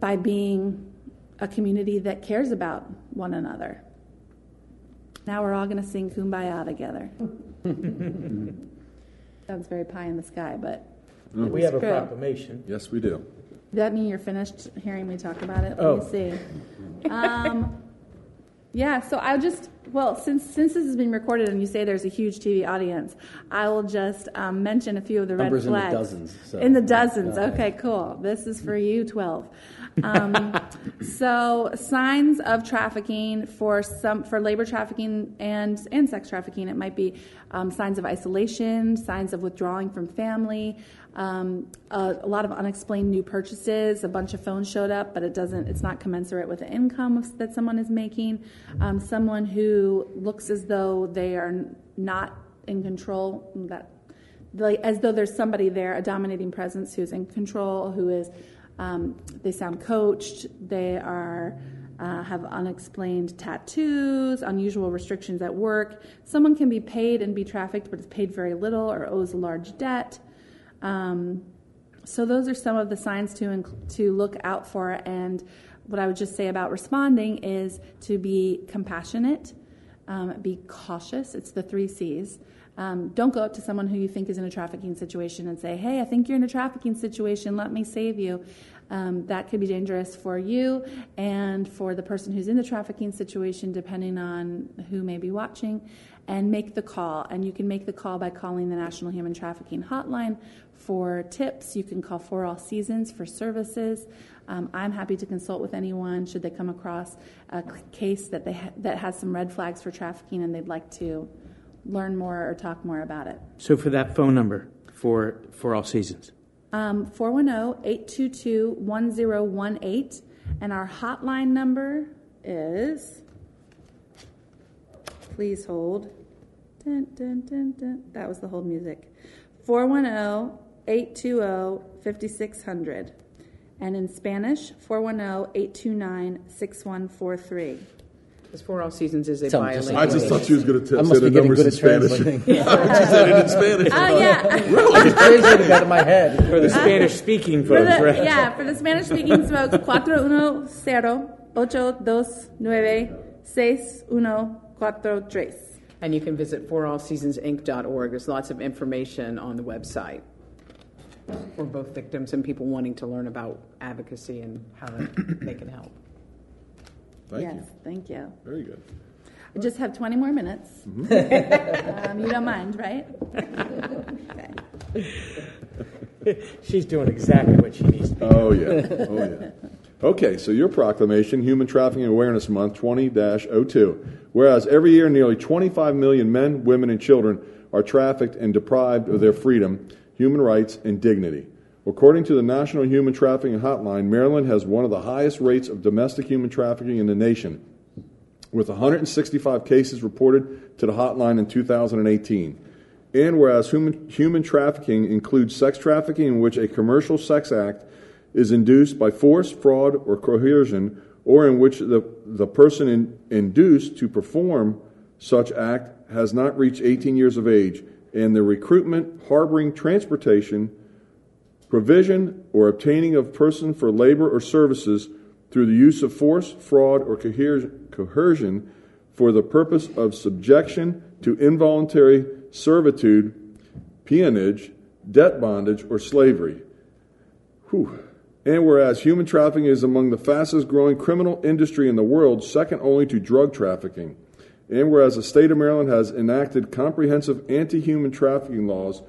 [SPEAKER 18] by being a community that cares about one another. Now we're all going to sing Kumbaya together. Sounds very pie in the sky, but
[SPEAKER 4] Mm. We have a proclamation.
[SPEAKER 1] Yes, we do.
[SPEAKER 18] Does that mean you're finished hearing me talk about it?
[SPEAKER 4] Oh.
[SPEAKER 18] Let me see. Um, yeah, so I'll just Well, since since this is being recorded and you say there's a huge TV audience, I will just um, mention a few of the
[SPEAKER 3] Numbers in the
[SPEAKER 18] red flags.
[SPEAKER 3] dozens, so-
[SPEAKER 18] In the dozens. Okay, cool. This is for you, twelve. Um, so signs of trafficking for some for labor trafficking and and sex trafficking. It might be um, signs of isolation, signs of withdrawing from family. Um, a, a lot of unexplained new purchases. A bunch of phones showed up, but it doesn't. It's not commensurate with the income of, that someone is making. Um, someone who looks as though they are not in control. That like as though there's somebody there, a dominating presence who's in control, who is. Um, they sound coached. They are. Uh, have unexplained tattoos, unusual restrictions at work. Someone can be paid and be trafficked, but is paid very little or owes a large debt. Um, so those are some of the signs to inc- to look out for. And what I would just say about responding is to be compassionate, um, be cautious. It's the three C's. Um, don't go up to someone who you think is in a trafficking situation and say, "Hey, I think you're in a trafficking situation. Let me save you." Um, that could be dangerous for you and for the person who's in the trafficking situation, depending on who may be watching. And make the call. And you can make the call by calling the National Human Trafficking Hotline for tips. You can call For All Seasons for services. Um, I'm happy to consult with anyone should they come across a case that they ha- that has some red flags for trafficking and they'd like to learn more or talk more about it.
[SPEAKER 4] So for that phone number for for all seasons.
[SPEAKER 18] Um, 410-822-1018 and our hotline number is please hold. Dun, dun, dun, that was the hold music. oh, 410-820-5600 and in spanish oh, 410-829-6143
[SPEAKER 10] Because For All Seasons is a
[SPEAKER 18] Sounds just
[SPEAKER 10] violation.
[SPEAKER 18] like I just thought she was
[SPEAKER 1] gonna t-
[SPEAKER 10] I
[SPEAKER 1] say
[SPEAKER 10] must
[SPEAKER 1] the
[SPEAKER 10] be getting
[SPEAKER 1] numbers
[SPEAKER 10] good
[SPEAKER 1] in
[SPEAKER 10] at
[SPEAKER 1] Spanish.
[SPEAKER 10] translating.
[SPEAKER 1] She said it in Spanish.
[SPEAKER 18] Oh, yeah.
[SPEAKER 3] I just translated that in my head.
[SPEAKER 4] For the Spanish speaking
[SPEAKER 18] For
[SPEAKER 4] folks,
[SPEAKER 18] the,
[SPEAKER 4] right?
[SPEAKER 18] Yeah, for the Spanish speaking folks, 410-829-6143.
[SPEAKER 10] And you can visit forallseasonsinc.org. There's lots of information on the website for both victims and people wanting to learn about advocacy and how they can help.
[SPEAKER 1] Thank
[SPEAKER 18] yes,
[SPEAKER 1] you.
[SPEAKER 18] thank you.
[SPEAKER 1] Very good.
[SPEAKER 18] I just have 20 more minutes.
[SPEAKER 1] Mhm.
[SPEAKER 18] um, you don't mind, right? okay.
[SPEAKER 4] She's doing exactly what she needs to be.
[SPEAKER 1] Oh, yeah. Oh, yeah. Okay, so your proclamation, Human Trafficking Awareness Month 20 02. Whereas every year nearly 25 million men, women, and children are trafficked and deprived of their freedom, human rights, and dignity. According to the National Human Trafficking Hotline, Maryland has one of the highest rates of domestic human trafficking in the nation, with 165 cases reported to the hotline in 2018. And whereas human, human trafficking includes sex trafficking in which a commercial sex act is induced by force, fraud, or coercion, or in which the, the person in, induced to perform such act has not reached 18 years of age, and the recruitment, harboring, transportation, provision, or obtaining of person for labor or services through the use of force, fraud, or coercion for the purpose of subjection to involuntary servitude, peonage, debt bondage, or slavery. Whew. And whereas human trafficking is among the fastest growing criminal industry in the world, second only to drug trafficking. And whereas the state of Maryland has enacted comprehensive anti human trafficking laws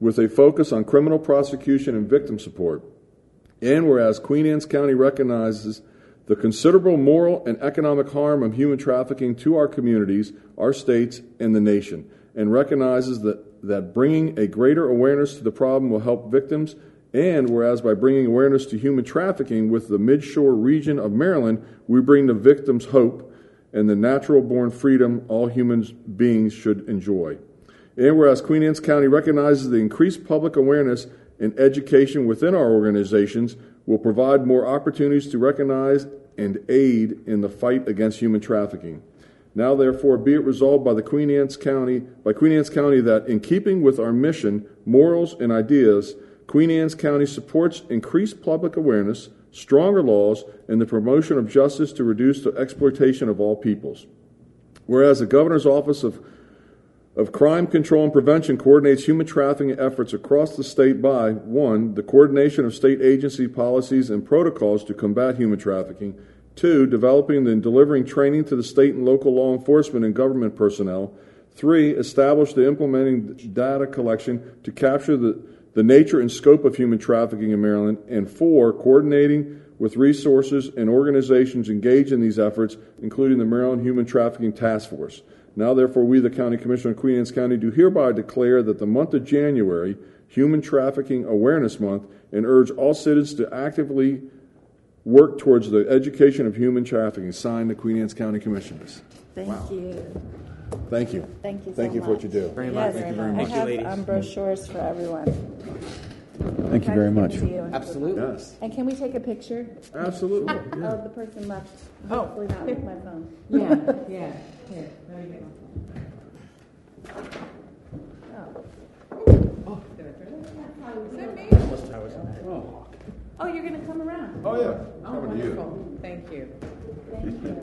[SPEAKER 1] with a focus on criminal prosecution and victim support. And whereas Queen Anne's County recognizes the considerable moral and economic harm of human trafficking to our communities, our states, and the nation, and recognizes that, that bringing a greater awareness to the problem will help victims. And whereas by bringing awareness to human trafficking with the midshore region of Maryland, we bring the victims hope and the natural born freedom all human beings should enjoy. And whereas Queen Anne's County recognizes the increased public awareness and education within our organizations will provide more opportunities to recognize and aid in the fight against human trafficking. Now, therefore, be it resolved by the Queen Anne's County, by Queen Anne's County, that in keeping with our mission, morals, and ideas, Queen Anne's County supports increased public awareness, stronger laws, and the promotion of justice to reduce the exploitation of all peoples. Whereas the Governor's Office of of Crime Control and Prevention coordinates human trafficking efforts across the state by 1. the coordination of state agency policies and protocols to combat human trafficking, Two, developing and delivering training to the state and local law enforcement and government personnel. Three, establish the implementing data collection to capture the, the nature and scope of human trafficking in Maryland. And four, coordinating with resources and organizations engaged in these efforts, including the Maryland Human Trafficking Task Force. Now, therefore, we, the County Commission of Queen Anne's County, do hereby declare that the month of January, Human Trafficking Awareness Month, and urge all citizens to actively work towards the education of human trafficking. Signed, the Queen Anne's County Commissioners.
[SPEAKER 12] Thank
[SPEAKER 1] Wow.
[SPEAKER 12] you.
[SPEAKER 1] Thank you.
[SPEAKER 12] Thank you.
[SPEAKER 1] Thank
[SPEAKER 12] so
[SPEAKER 1] you for what you do.
[SPEAKER 4] Very
[SPEAKER 12] Yes,
[SPEAKER 4] much. Thank you very much.
[SPEAKER 12] I have um, brochures for everyone.
[SPEAKER 2] Thank you very much.
[SPEAKER 12] Can I give you?
[SPEAKER 3] Absolutely.
[SPEAKER 1] Yes.
[SPEAKER 12] And can we take a picture?
[SPEAKER 1] Absolutely. yeah.
[SPEAKER 12] Oh, the person left. Oh. Hopefully not with my phone.
[SPEAKER 10] Yeah, yeah. Here, there you go.
[SPEAKER 12] Oh, you're going to come around?
[SPEAKER 1] Oh, yeah.
[SPEAKER 10] Oh,
[SPEAKER 1] Coming to you.
[SPEAKER 10] wonderful. Thank you.
[SPEAKER 12] Thank you.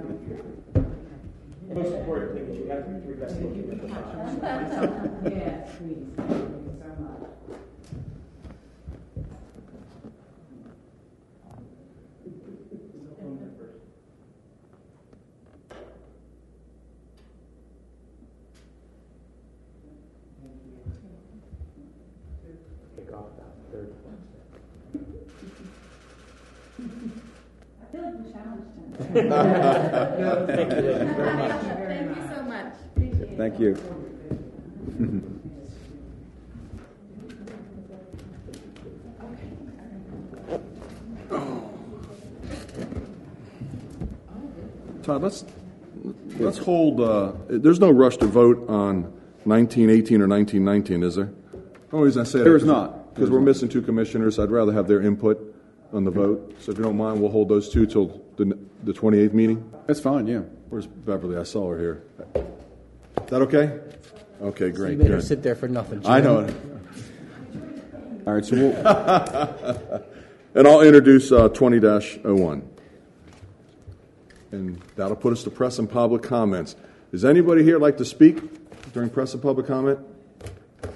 [SPEAKER 4] Most important thing is you have to be best
[SPEAKER 10] Yes, please. Thank you so much.
[SPEAKER 4] Kick off that third
[SPEAKER 12] I feel like we challenged him.
[SPEAKER 4] Thank you, very much.
[SPEAKER 12] Thank you so much.
[SPEAKER 2] Thank you.
[SPEAKER 1] Todd, let's, let's hold, uh, there's no rush to vote on 1918 or 1919, is there? Only reason I say that.
[SPEAKER 2] There is not.
[SPEAKER 1] Because we're missing two commissioners. I'd rather have their input on the vote. So if you don't mind, we'll hold those two till the, the 28th meeting.
[SPEAKER 2] That's fine, yeah.
[SPEAKER 1] Where's Beverly? I saw her here. Is that okay? Okay, great.
[SPEAKER 3] You
[SPEAKER 1] great.
[SPEAKER 3] made her
[SPEAKER 1] good.
[SPEAKER 3] sit there for nothing.
[SPEAKER 1] I know it.
[SPEAKER 2] All right, so we'll,
[SPEAKER 1] And I'll introduce uh, 20 01. And that'll put us to press and public comments. Does anybody here like to speak during press and public comment?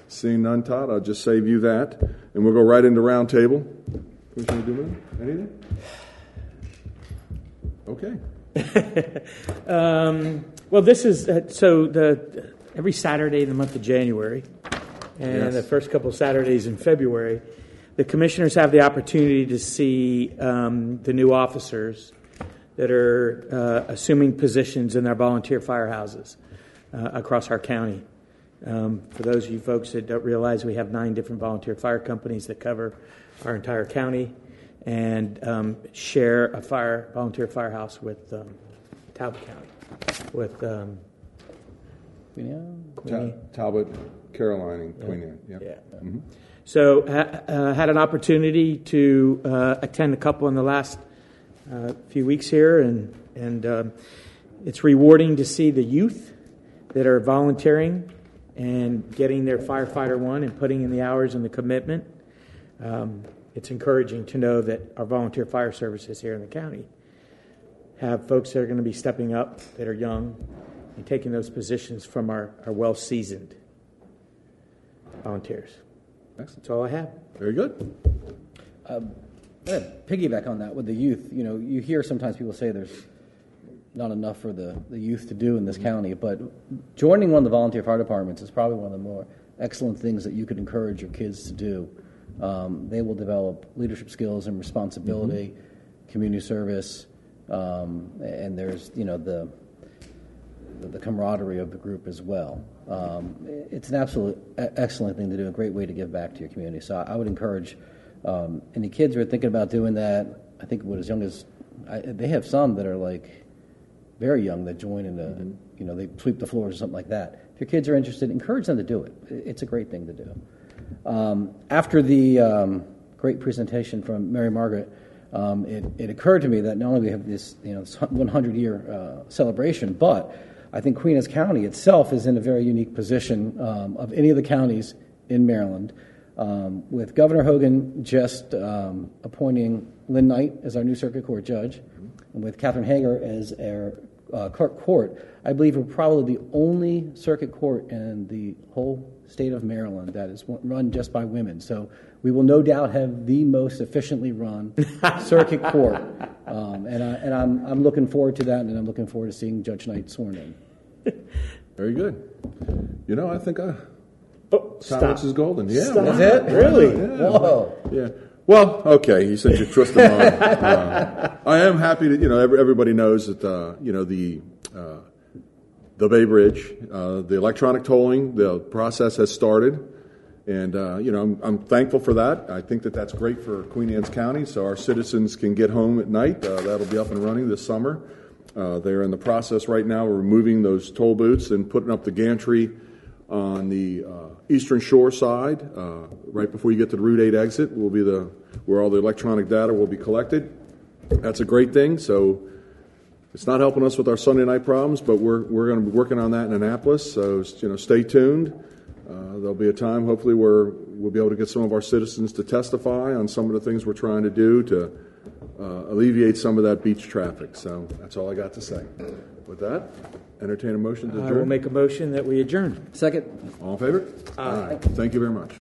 [SPEAKER 1] Seeing none, Todd, I'll just save you that. And we'll go right into roundtable. Commissioner Dumas, anything? Okay.
[SPEAKER 4] Um, well, this is uh, so the every Saturday in the month of January, and
[SPEAKER 1] Yes.
[SPEAKER 4] the first couple of Saturdays in February, the commissioners have the opportunity to see um, the new officers that are uh, assuming positions in their volunteer firehouses uh, across our county. Um, for those of you folks that don't realize, we have nine different volunteer fire companies that cover our entire county and um, share a fire volunteer firehouse with um, Talbot County, with um,
[SPEAKER 1] Ta- Talbot, Caroline, and Queen Anne. Yep.
[SPEAKER 4] Yeah.
[SPEAKER 1] Mhm.
[SPEAKER 4] So, ha- uh, had an opportunity to uh, attend a couple in the last uh, few weeks here, and and um, it's rewarding to see the youth that are volunteering and getting their firefighter one and putting in the hours and the commitment. Um, it's encouraging to know that our volunteer fire services here in the county have folks that are going to be stepping up that are young and taking those positions from our, our well seasoned volunteers. That's all I have.
[SPEAKER 1] Very good.
[SPEAKER 3] Um, I'm piggyback on that with the youth. You know, you hear sometimes people say there's not enough for the, the youth to do in this county, but joining one of the volunteer fire departments is probably one of the more excellent things that you could encourage your kids to do. Um, they will develop leadership skills and responsibility, community service, um, and there's you know the the, the camaraderie of the group as well. Um, it's an absolute excellent thing to do, a great way to give back to your community. So I, would encourage um, any kids who are thinking about doing that. I think what as young as I, they have some that are like very young that join in the you know they sweep the floors or something like that. If your kids are interested, encourage them to do. It- It's a great thing to do. Um, after the um, great presentation from Mary Margaret, um, it, it occurred to me that not only we have this, you know, this 100 year uh, celebration, but I think Queen Anne's County itself is in a very unique position um, of any of the counties in Maryland. Um, with Governor Hogan just um, appointing Lynn Knight as our new circuit court judge, and with Catherine Hager as our uh, Court, I believe we're probably the only circuit court in the whole state of Maryland that is run just by women. So we will no doubt have the most efficiently run circuit court. Um, and I, and I'm, I'm looking forward to that, and I'm looking forward to seeing Judge Knight sworn in.
[SPEAKER 1] Very good. You know, I think I.
[SPEAKER 4] Oh,
[SPEAKER 1] Silence is golden. Yeah.
[SPEAKER 3] Stop.
[SPEAKER 1] why
[SPEAKER 3] it? Really?
[SPEAKER 1] Yeah.
[SPEAKER 3] Whoa.
[SPEAKER 1] Yeah. Well, okay. You said you trust the mind. Uh, I am happy that you know every, everybody knows that uh, you know the uh, the Bay Bridge, uh, the electronic tolling, the process has started, and uh, you know I'm, I'm thankful for that. I think that that's great for Queen Anne's County, so our citizens can get home at night. Uh, that'll be up and running this summer. Uh, they're in the process right now of removing those toll booths and putting up the gantry on the uh, eastern shore side, uh, right before you get to the Route 8 exit, will be the where all the electronic data will be collected. That's a great thing. So it's not helping us with our Sunday night problems, but we're we're going to be working on that in Annapolis. So you know, stay tuned. Uh, there'll be a time, hopefully, where we'll be able to get some of our citizens to testify on some of the things we're trying to do to uh, alleviate some of that beach traffic. So that's all I got to say. With that, entertain a motion to adjourn.
[SPEAKER 4] I will make a motion that we adjourn.
[SPEAKER 3] Second.
[SPEAKER 1] All in favor?
[SPEAKER 4] Aye.
[SPEAKER 1] Thank you very much.